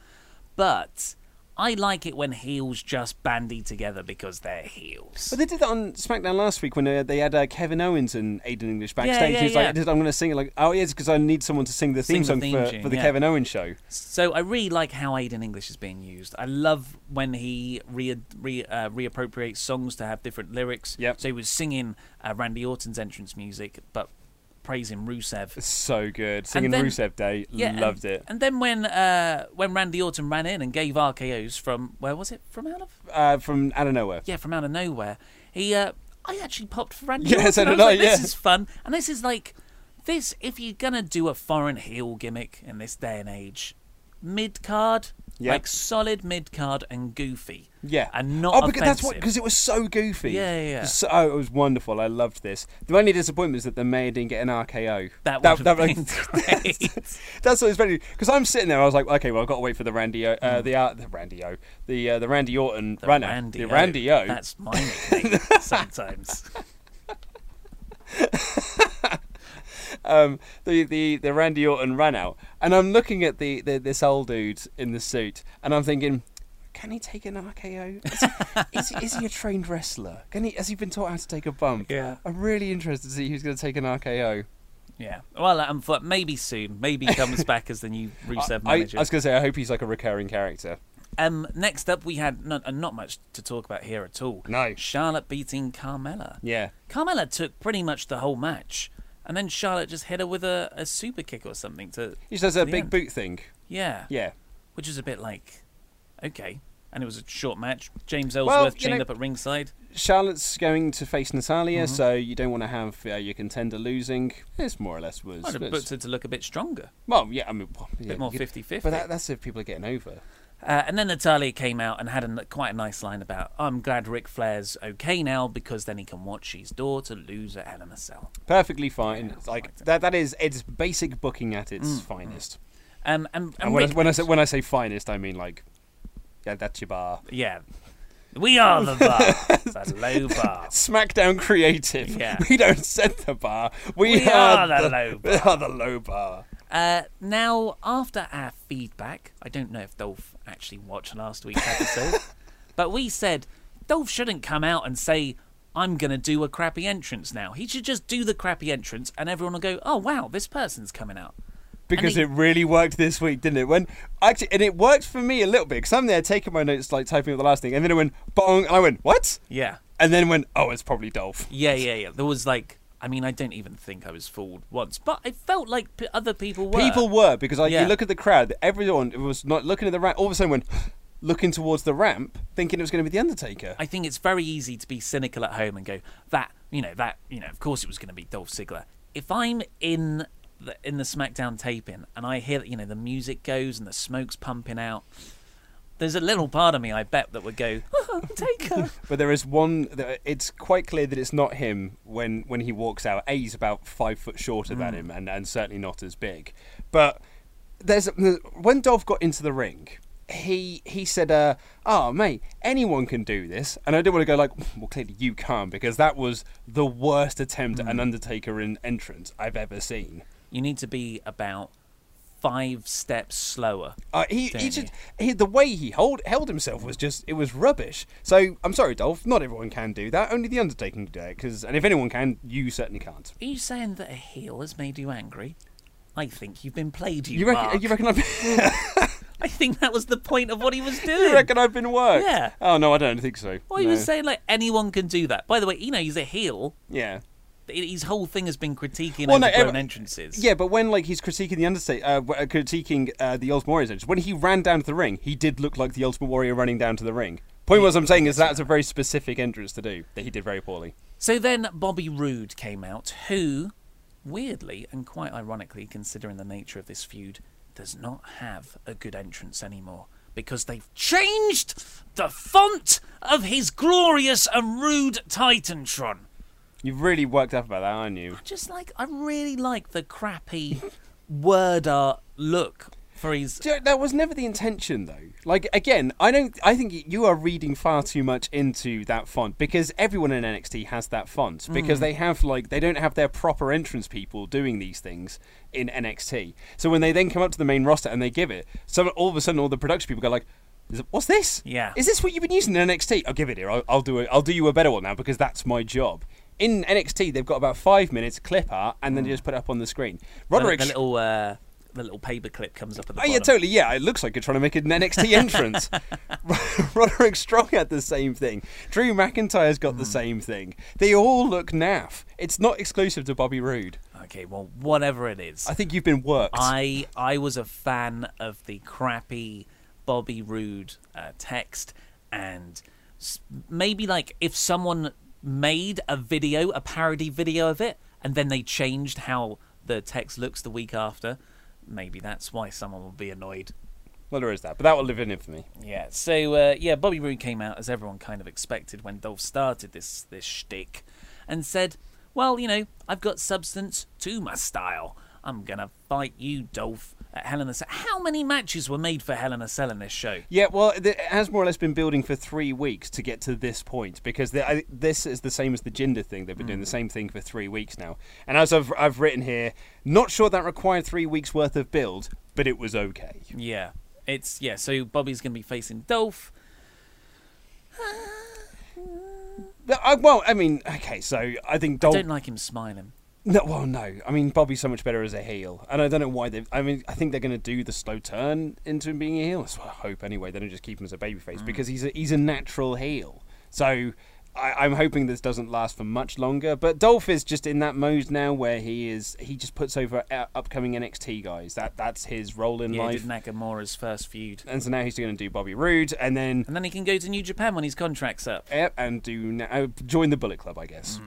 But I like it when heels just bandy together because they're heels. But they did that on SmackDown last week when uh, they had uh, Kevin Owens and Aiden English backstage. yeah, He's yeah. like, I'm going to sing it like, oh, yes, because I need someone to sing the theme Sing the song theme for, tune, for the yeah. Kevin Owens show. So I really like how Aiden English is being used. I love when he re, re uh, reappropriates songs to have different lyrics. Yep. So he was singing uh, Randy Orton's entrance music, but praising Rusev. So good. Singing then- Rusev Day. Yeah, and- Loved it. And then when uh, when Randy Orton ran in and gave RKO's from where was it? From out of Uh, from out of nowhere. yeah, from out of nowhere. He uh, I actually popped for Randy Yeah, Orton. so I did like, I, This yeah. is fun, and this is like this. If you're gonna do a foreign heel gimmick in this day and age, mid card, Yeah. like solid mid card and goofy. Yeah, and not oh, because that's what because it was so goofy. Yeah, yeah, yeah. So, oh, it was wonderful. I loved this. The only disappointment is that the mayor didn't get an RKO. That that, would that, have been great. that's what it's very because I'm sitting there. I was like, okay, well, I've got to wait for the Randy, O- uh, the uh, the Randy O, the uh, the Randy Orton runner, Randy the Randy O. That's my nickname sometimes. Um, the, the the Randy Orton ran out, and I'm looking at the, the this old dude in the suit, and I'm thinking, can he take an RKO? Is he, is, he, is he a trained wrestler? Can he? Has he been taught how to take a bump? Yeah. I'm really interested to see who's going to take an RKO. Yeah. Well, um, for, maybe soon. Maybe he comes back as the new Rusev I, I manager. was going to say, I hope he's like a recurring character. Um, next up, we had not, uh, not much to talk about here at all. No. Charlotte beating Carmella. Yeah. Carmella took pretty much the whole match, and then Charlotte just hit her with a, a super kick or something to. He just does a big end. boot thing. Yeah. Yeah. Which is a bit like, okay. And it was a short match. James Ellsworth you chained know- up at ringside. Charlotte's going to face Natalya, Mhm. so you don't want to have uh, your contender losing. This more or less was. I'd have booked her to look a bit stronger. well, yeah, I mean, well, A bit more you- 50-50. But that, that's if people are getting over. Uh, and then Natalya came out and had a, quite a nice line about, I'm glad Ric Flair's okay now because then he can watch his daughter lose at Hell in a Cell. Perfectly fine. It's like that. That is it's basic booking at its finest. Um, and, and, And when I, when I say when I say finest, I mean like, yeah, that's your bar. Yeah. We are the bar. the low bar. SmackDown Creative. Yeah. We don't set the bar. We, We are the low bar. We are the low bar. Uh, now, after our feedback, I don't know if Dolph actually watched last week's episode, but we said Dolph shouldn't come out and say, I'm going to do a crappy entrance now. He should just do the crappy entrance and everyone will go, oh, wow, this person's coming out. Because he- it really worked this week, didn't it? When actually, and it worked for me a little bit because I'm there taking my notes, like typing up the last thing, and then it went bong, and I went what? Yeah. And then went, oh, it's probably Dolph. Yeah, yeah, yeah. There was like, I mean, I don't even think I was fooled once, but I felt like p- other people were. People were because like Yeah. you look at the crowd, everyone was not looking at the ramp. All of a sudden, went looking towards the ramp, thinking it was going to be the Undertaker. I think it's very easy to be cynical at home and go that you know that you know of course it was going to be Dolph Ziggler. If I'm in the in the SmackDown taping and I hear that you know the music goes and the smoke's pumping out, there's a little part of me I bet that would go oh, Taker. But there is one. that- It's quite clear that it's not him when when he walks out. A, he's about five foot shorter than Mm. him, and, and certainly not as big. But there's when Dolph got into the ring, he he said, uh, "Oh mate, anyone can do this." And I didn't want to go like, "Well, clearly you can't," because that was the worst attempt Mm. at an Undertaker in entrance I've ever seen. You need to be about five steps slower. Uh, he, he just he, the way he hold, held himself was just it was rubbish. So I'm sorry, Dolph. Not everyone can do that. Only the Undertaker can do it. Because and if anyone can, you certainly can't. Are you saying that a heel has made you angry? I think you've been played. You, You reckon? You reckon I've? Been I think that was the point of what he was doing. you reckon I've been worked? Yeah. Oh no, I don't think so. Well, he No. was saying like anyone can do that. By the way, you know he's a heel. Yeah. His whole thing has been critiquing Well, no, overgrown eh, entrances. Yeah, but when like he's critiquing the Undertaker, uh, uh, critiquing uh, the Ultimate Warrior's entrance, when he ran down to the ring, he did look like the Ultimate Warrior running down to the ring. Point was, I'm saying is that's a very specific entrance to do that he did very poorly. So then Bobby Roode came out, who, weirdly and quite ironically, considering the nature of this feud, does not have a good entrance anymore because they've changed the font of his glorious and rude Titantron. You've really worked up about that, aren't you? Just like I really like the crappy word art look for his. Do you know, That was never the intention, though. Like again, I don't. I think you are reading far too much into that font because everyone in NXT has that font because Mm. they have like they don't have their proper entrance people doing these things in NXT. So when they then come up to the main roster and they give it, so all of a sudden all the production people go like. It- What's this? Yeah. Is this what you've been using in NXT? I'll give it here. I'll, I'll do it. I'll do you a better one now because that's my job. In NXT, they've got about five minutes clip art, and then they just put it up on the screen. Roderick, Mm. the, the little uh, the little paper clip comes up at the Oh bottom. yeah, totally. Yeah, it looks like you're trying to make an NXT entrance. Roderick Strong had the same thing. Drew McIntyre's got the Hmm. same thing. They all look naff. It's not exclusive to Bobby Roode. Okay, well, whatever it is. I think you've been worked. I I was a fan of the crappy Bobby Roode uh, text, and maybe like if someone made a video, a parody video of it, and then they changed how the text looks the week after, maybe that's why someone will be annoyed. Well, there is that, but that will live in infamy. Yeah. So uh, yeah, Bobby Roode came out as everyone kind of expected when Dolph started this this shtick, and said, "Well, you know, I've got substance to my style. I'm gonna fight you, Dolph, at Hell in a Cell." How many matches were made for Hell in a Cell in this show? Yeah, well, it has more or less been building for three weeks to get to this point because the, I, this is the same as the Jinder thing. They've been doing the mm. same thing for three weeks now. And as I've, I've written here, not sure that required three weeks worth of build, but it was okay. Yeah. It's yeah. So Bobby's gonna be facing Dolph. I, uh, well, I mean, okay, so I think I Dolph. don't like him smiling. No, well, no. I mean, Bobby's so much better as a heel, and I don't know why they. I mean, I think they're going to do the slow turn into him being a heel. That's what I hope anyway. They don't just keep him as a babyface because he's a, he's a natural heel. So I, I'm hoping this doesn't last for much longer. But Dolph is just in that mode now where he is. He just puts over uh, upcoming NXT guys. That that's his role in Yeah, he life. did Nakamura's first feud, And so now he's going to do Bobby Roode, and then and then he can go to New Japan when his contract's up. yep, and do uh, join the Bullet Club, I guess.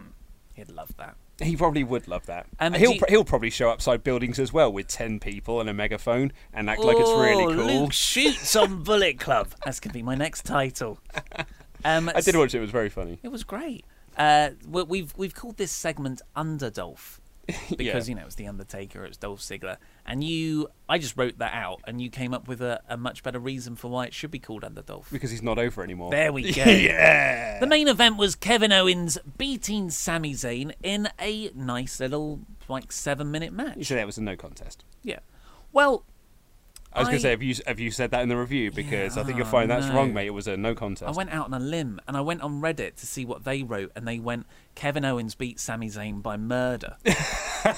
He'd love that. He probably would love that. Um, he'll you- he'll probably show up side buildings as well with ten people and a megaphone and act like it's really Oh, cool. Luke shoots on Bullet Club. That's gonna be my next title. Um, I did watch it; it was very funny. It was great. Uh, we- we've we've called this segment Under Dolph because Yeah. you know it's the Undertaker, it's Dolph Ziggler, and you. I just wrote that out, and you came up with a, a much better reason for why it should be called Under Dolph. Because he's not over anymore. There we go. yeah. The main event was Kevin Owens beating Sami Zayn in a nice little like seven minute You match. said that was a no contest. Yeah. Well, I was going to say, have you have you said that in the review? Because I think you'll oh, find that's no. wrong, mate. It was a no contest. I went out on a limb and I went on Reddit to see what they wrote, and they went Kevin Owens beat Sami Zayn by murder, and,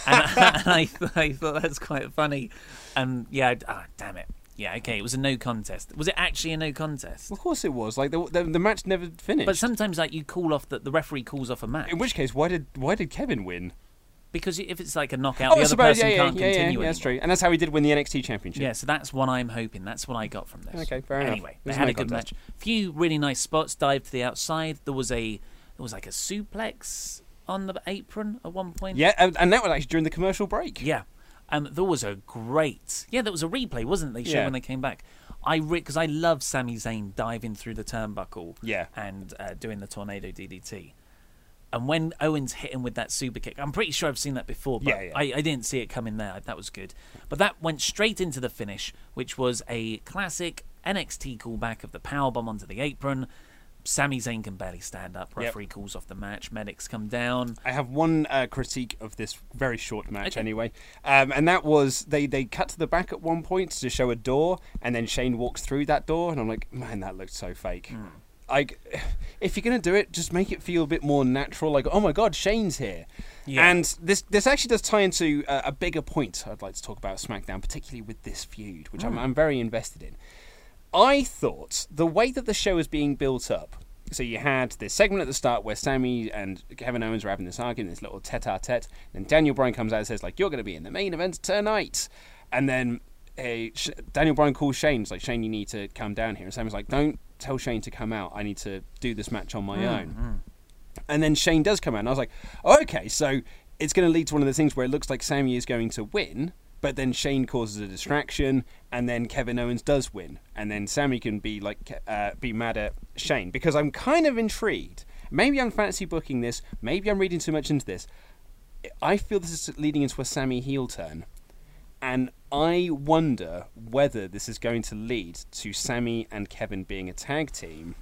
I, and I, th- I thought that's quite funny. And yeah, ah, damn it, yeah, okay, it was a no contest. Was it actually a no contest? Of course it was. Like the the, the match never finished. But sometimes, like you call off the the referee calls off a match. in which case, why did why did Kevin win? Because if it's like a knockout, oh, the other suppose, person yeah, yeah, can't yeah, yeah, continue. yeah, that's true. And that's how he did win the NXT Championship. Yeah, so that's what I'm hoping. That's what I got from this. Okay, fair enough. Anyway, they had no a good contest. match. Few really nice spots. Dive to the outside. There was a there was like a suplex on the apron at one point. Yeah, and, and that was actually during the commercial break. Yeah. Um, there was a great. Yeah, there was a replay, wasn't it? They showed Yeah. when they came back. I because I love Sami Zayn diving through the turnbuckle. Yeah. And uh, doing the tornado DDT. And when Owens hit him with that super kick, I'm pretty sure I've seen that before, but Yeah, yeah. I, I didn't see it coming there. That was good. But that went straight into the finish, which was a classic NXT callback of the powerbomb onto the apron. Sami Zayn can barely stand up. Yep. Referee calls off the match. Medics come down. I have one uh, critique of this very short match Okay. anyway, um, and that was they they cut to the back at one point to show a door, and then Shane walks through that door, and I'm like, man, that looked so fake. Hmm. Like, if you're gonna do it, just make it feel a bit more natural. Like, oh my god, Shane's here. Yeah. And this this actually does tie into uh, a bigger point I'd like to talk about SmackDown, particularly with this feud, which I'm, I'm very invested in. I thought the way that the show is being built up, so you had this segment at the start where Sami and Kevin Owens were having this argument, this little tete-a-tete. Then Daniel Bryan comes out and says like, "You're going to be in the main event tonight," and then uh, Daniel Bryan calls Shane. He's like, "Shane, you need to come down here." And Sami's like, "Don't tell Shane to come out. I need to do this match on my Mm, own." And then Shane does come out, and I was like, oh, "Okay, so it's going to lead to one of the things where it looks like Sami is going to win." But then Shane causes a distraction, and then Kevin Owens does win, and then Sami can be like uh, be mad at Shane because I'm kind of intrigued. Maybe I'm fantasy booking this. Maybe I'm reading too much into this. I feel this is leading into a Sami heel turn, and I wonder whether this is going to lead to Sami and Kevin being a tag team,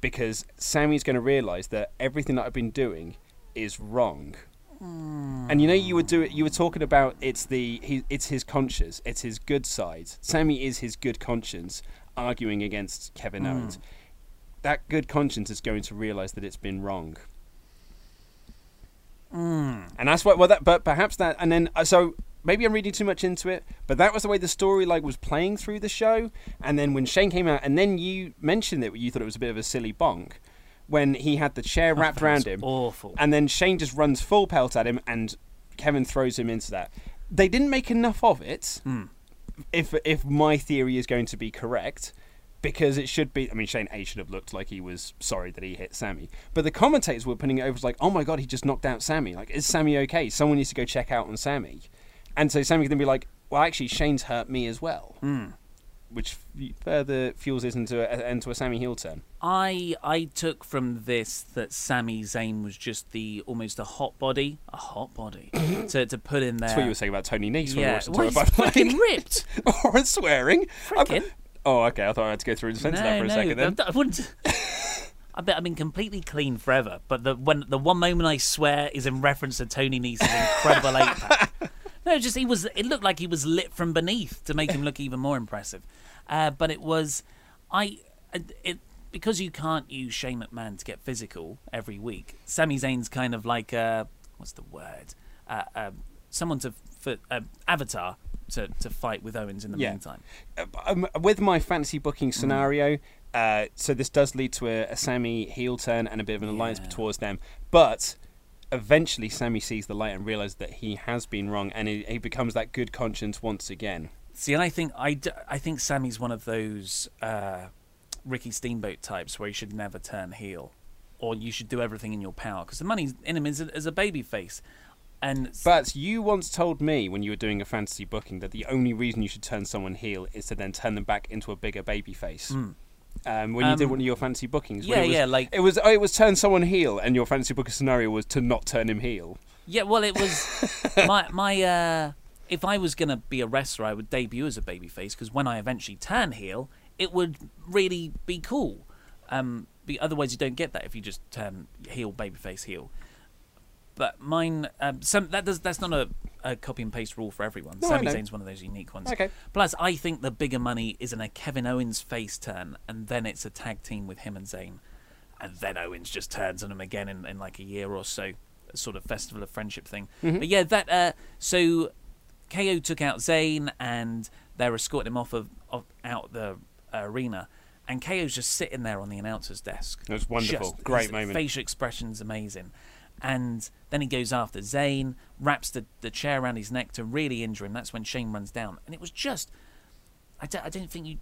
because Sami's going to realise that everything that I've been doing is wrong. And you know, you were do You were talking about it's the he, it's his conscience, it's his good side. Sami is his good conscience, arguing against Kevin Mm. Owens. That good conscience is going to realise that it's been wrong, Mm. and that's what. Well, that but perhaps that, and then uh, so maybe I'm reading too much into it, but that was the way the story like was playing through the show. And then when Shane came out, and then you mentioned it, you thought it was a bit of a silly bonk when he had the chair Oh, wrapped around him. awful. And then Shane just runs full pelt at him, and Kevin throws him into that. They didn't make enough of it. Hmm. If if my theory is going to be correct, because it should be. I mean, Shane A should have looked like he was sorry that he hit Sami, but the commentators were putting it over as like, "Oh my god, he just knocked out Sami. Like, is Sami okay? Someone needs to go check out on Sami." And so Sami can then be like, "Well, actually, Shane's hurt me as well," Hmm. which further fuels this into a, into a Sami heel turn. I I took from this that Sami Zayn was just the almost a hot body, a hot body to, to put in there. That's what you were saying about Tony Nese when we Yeah, watched the well, Tour he's by freaking ripped. or swearing. Frickin'. Oh, okay. I thought I had to go through and censor that for a no, second then. I, I wouldn't. I bet I've been completely clean forever, but the when the one moment I swear is in reference to Tony Nese's incredible eight pack. No, just he was. It looked like he was lit from beneath to make him look even more impressive. Uh, but it was, I, it because you can't use Shane McMahon to get physical every week. Sami Zayn's kind of like uh, what's the word? Uh, um, someone to for uh, Avatar to to fight with Owens in the Yeah. meantime. um, with my fantasy booking scenario, uh, so this does lead to a, a Sami heel turn and a bit of an alliance towards them. But eventually, Sami sees the light and realizes that he has been wrong, and he, he becomes that good conscience once again. See, and I think I, d- I think Sami's one of those uh, Ricky Steamboat types where he should never turn heel, or you should do everything in your power because the money in him is a, is a baby face. And But you once told me when you were doing a fantasy booking that the only reason you should turn someone heel is to then turn them back into a bigger baby face. Mm. Um, when you did Um, one of your fantasy bookings, yeah, it was, yeah, like- it was. Oh, it was turn someone heel, and your fantasy booking scenario was to not turn him heel. yeah, well, it was my my. Uh, if I was gonna be a wrestler, I would debut as a babyface because when I eventually turn heel, it would really be cool. Um, be, otherwise, you don't get that if you just turn heel, babyface, heel. But mine, um, some that does that's not a, a copy and paste rule for everyone. No, Sami. Zayn's one of those unique ones. Okay. Plus, I think the bigger money is in a Kevin Owens face turn, and then it's a tag team with him and Zayn, and then Owens just turns on him again in, in like a year or so, a sort of festival of friendship thing. Mhm. But yeah, that uh, so KO took out Zayn, and they're escorting him off of, of out the arena. And KO's just sitting there on the announcer's desk. It was wonderful. Just- Great his moment. Facial expression's amazing. And then he goes after Zayn, wraps the, the chair around his neck to really injure him. That's when Shane runs down. And it was just. I, d- I didn't think you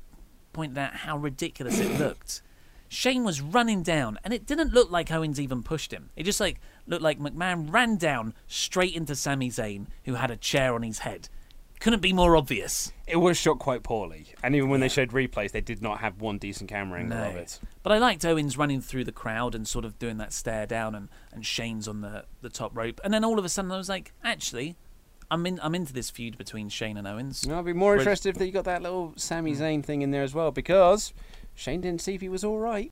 pointed out how ridiculous it looked. Shane was running down, and it didn't look like Owens even pushed him. It just like looked like McMahon ran down straight into Sami Zayn, who had a chair on his head. Couldn't be more obvious. It was shot quite poorly, and even when they showed replays, they did not have one decent camera angle of it. But I liked Owens running through the crowd and sort of doing that stare down, and, and Shane's on the, the top rope. And then all of a sudden, I was like, actually, I'm in. I'm into this feud between Shane and Owens. And I'd be more interested if you got that little Sami Zayn thing in there as well, because Shane didn't see if he was all right.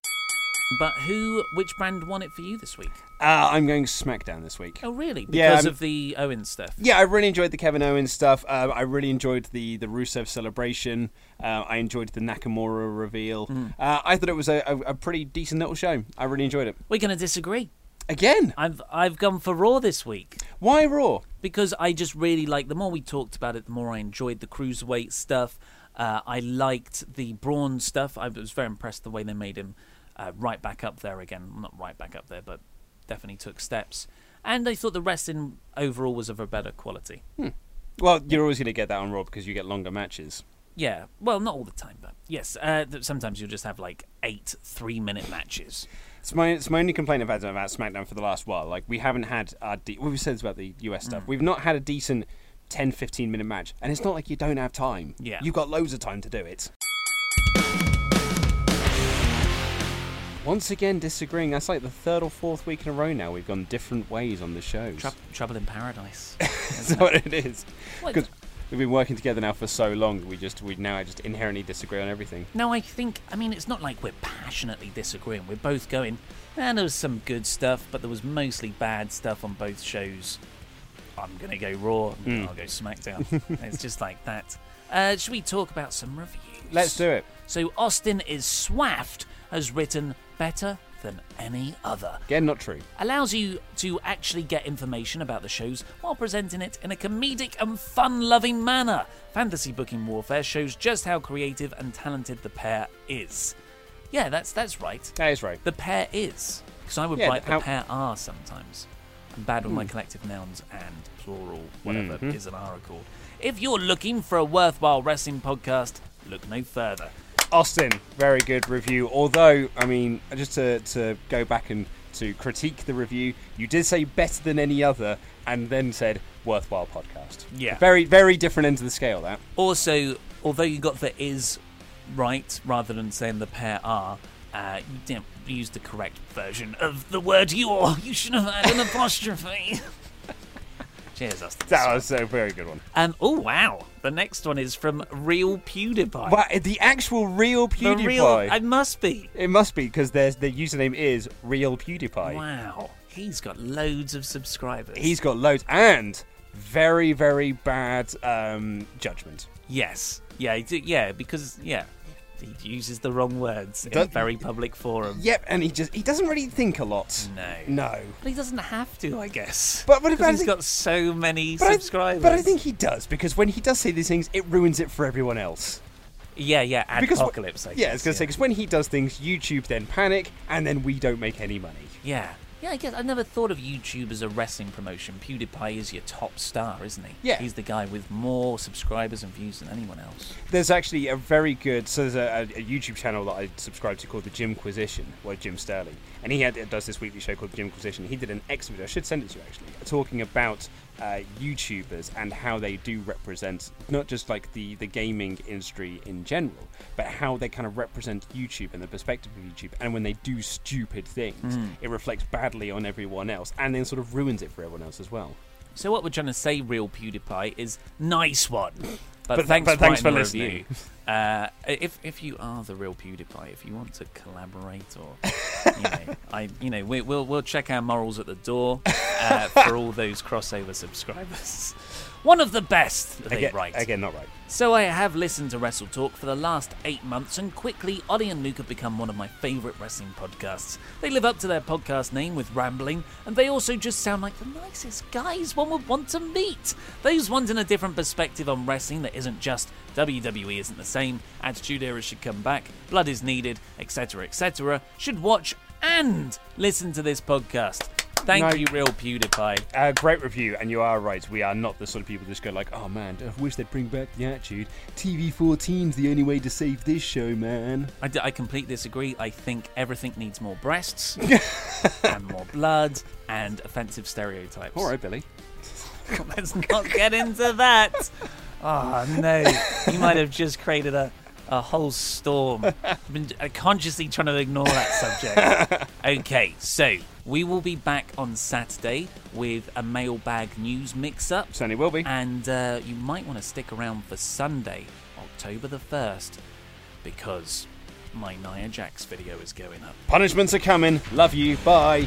But who, which brand won it for you this week? Uh, I'm going SmackDown this week. Oh, really? Because Yeah, of the Owens stuff. Yeah, I really enjoyed the Kevin Owens stuff. Um, I really enjoyed the the Rusev celebration. Uh, I enjoyed the Nakamura reveal. Mm. Uh, I thought it was a, a, a pretty decent little show. I really enjoyed it. We're going to disagree. Again? I've I've gone for Raw this week. Why Raw? Because I just really like. The more we talked about it, the more I enjoyed the cruiserweight stuff. Uh, I liked the Braun stuff. I was very impressed the way they made him uh, right back up there again. Not right back up there, but definitely took steps. And I thought the wrestling overall was of a better quality. Well, you're always going to get that on Raw because you get longer matches. Yeah, well, not all the time, but yes. Uh, sometimes you'll just have like eight three-minute matches. It's my it's my only complaint I've had about SmackDown for the last while. Like we haven't had our de- we've said this about the US stuff. Mm. We've not had a decent 10 15 minute match. And it's not like you don't have time. Yeah. You've got loads of time to do it. Once again disagreeing. That's like the third or fourth week in a row now we've gone different ways on the shows. Trou- Trouble in Paradise. That's what it is. Because we've been working together now for so long, that we just we now just inherently disagree on everything. No, I think, I mean, it's not like we're passionately disagreeing. We're both going, and there was some good stuff, but there was mostly bad stuff on both shows. I'm going to go Raw, Mm. I'll go SmackDown. it's just like that. Uh, should we talk about some reviews? Let's do it. So, Austin is swaffed has written better than any other. Again, not true. Allows you to actually get information about the shows while presenting it in a comedic and fun loving manner. Fantasy Booking Warfare shows just how creative and talented the pair is. Yeah, that's that's right. That is right. The pair is. Because I would Yeah, write the how- pair are sometimes. I'm bad with my Hmm. collective nouns and plural, whatever Mhm. is an R accord. If you're looking for a worthwhile wrestling podcast, look no further. Austin, very good review. Although, I mean, just to, to go back and to critique the review, you did say better than any other, and then said worthwhile podcast. Yeah. Very, very different end of the scale. That. Also, although you got the is right rather than saying the pair are, uh, you didn't use the correct version of the word you're. You should have had an apostrophe. Cheers, Austin. That was a very good one. Um, oh, wow. The next one is from Real PewDiePie. The actual real The PewDiePie. real- it must be. It must be because there's the username is real PewDiePie. Wow. He's got loads of subscribers. He's got loads and very, very bad um, judgment. Yes. Yeah, yeah, because, yeah, he uses the wrong words in a very public forum. Yep, and he just he doesn't really think a lot. No. No. But he doesn't have to, I guess. But- but if I he's think- got so many But I, subscribers. but I think he does because when he does say these things, it ruins it for everyone else. Yeah, yeah, Because apocalypse. I yeah, I was gonna say because when he does things, YouTube then panic, and then we don't make any money. Yeah. Yeah, I guess I never thought of YouTube as a wrestling promotion. PewDiePie is your top star, isn't he? Yeah. He's the guy with more subscribers and views than anyone else. There's actually a very good so there's a, a YouTube channel that I subscribe to called the Jimquisition, where Jim Sterling, and he had, does this weekly show called The Jimquisition. He did an X video, I should send it to you actually, talking about uh, YouTubers and how they do represent not just like the the gaming industry in general, but how they kind of represent YouTube and the perspective of YouTube. And when they do stupid things, Mm. it reflects badly on everyone else, and then sort of ruins it for everyone else as well. So what we're trying to say, real PewDiePie, is nice one. But, But- thanks, but thanks for listening. review. Uh, if if you are the real PewDiePie, if you want to collaborate or you know, I you know we, we'll we'll check our morals at the door uh, for all those crossover subscribers. One of the best, they Again, write. again, not right. So I have listened to Wrestle Talk for the last eight months, and quickly, Oli and Luke have become one of my favourite wrestling podcasts. They live up to their podcast name with rambling, and they also just sound like the nicest guys one would want to meet. Those ones in a different perspective on wrestling that isn't just WWE isn't the same, Attitude Era should come back, Blood is needed, etc., etc., should watch and listen to this podcast. Thank No. you, real PewDiePie. Uh, great review, and you are right. We are not the sort of people that just go like, "Oh man, I wish they'd bring back the attitude." TV 14's the only way to save this show, man. I, d- I completely disagree. I think everything needs more breasts and more blood and offensive stereotypes. All right, Billy. Let's not get into that. Oh no, you might have just created a, a whole storm. I've been uh, consciously trying to ignore that subject. Okay, so we will be back on Saturday with a mailbag news mix-up. Certainly will be. And uh, you might want to stick around for Sunday, October the first, because my Nia Jax video is going up. Punishments are coming. Love you. Bye.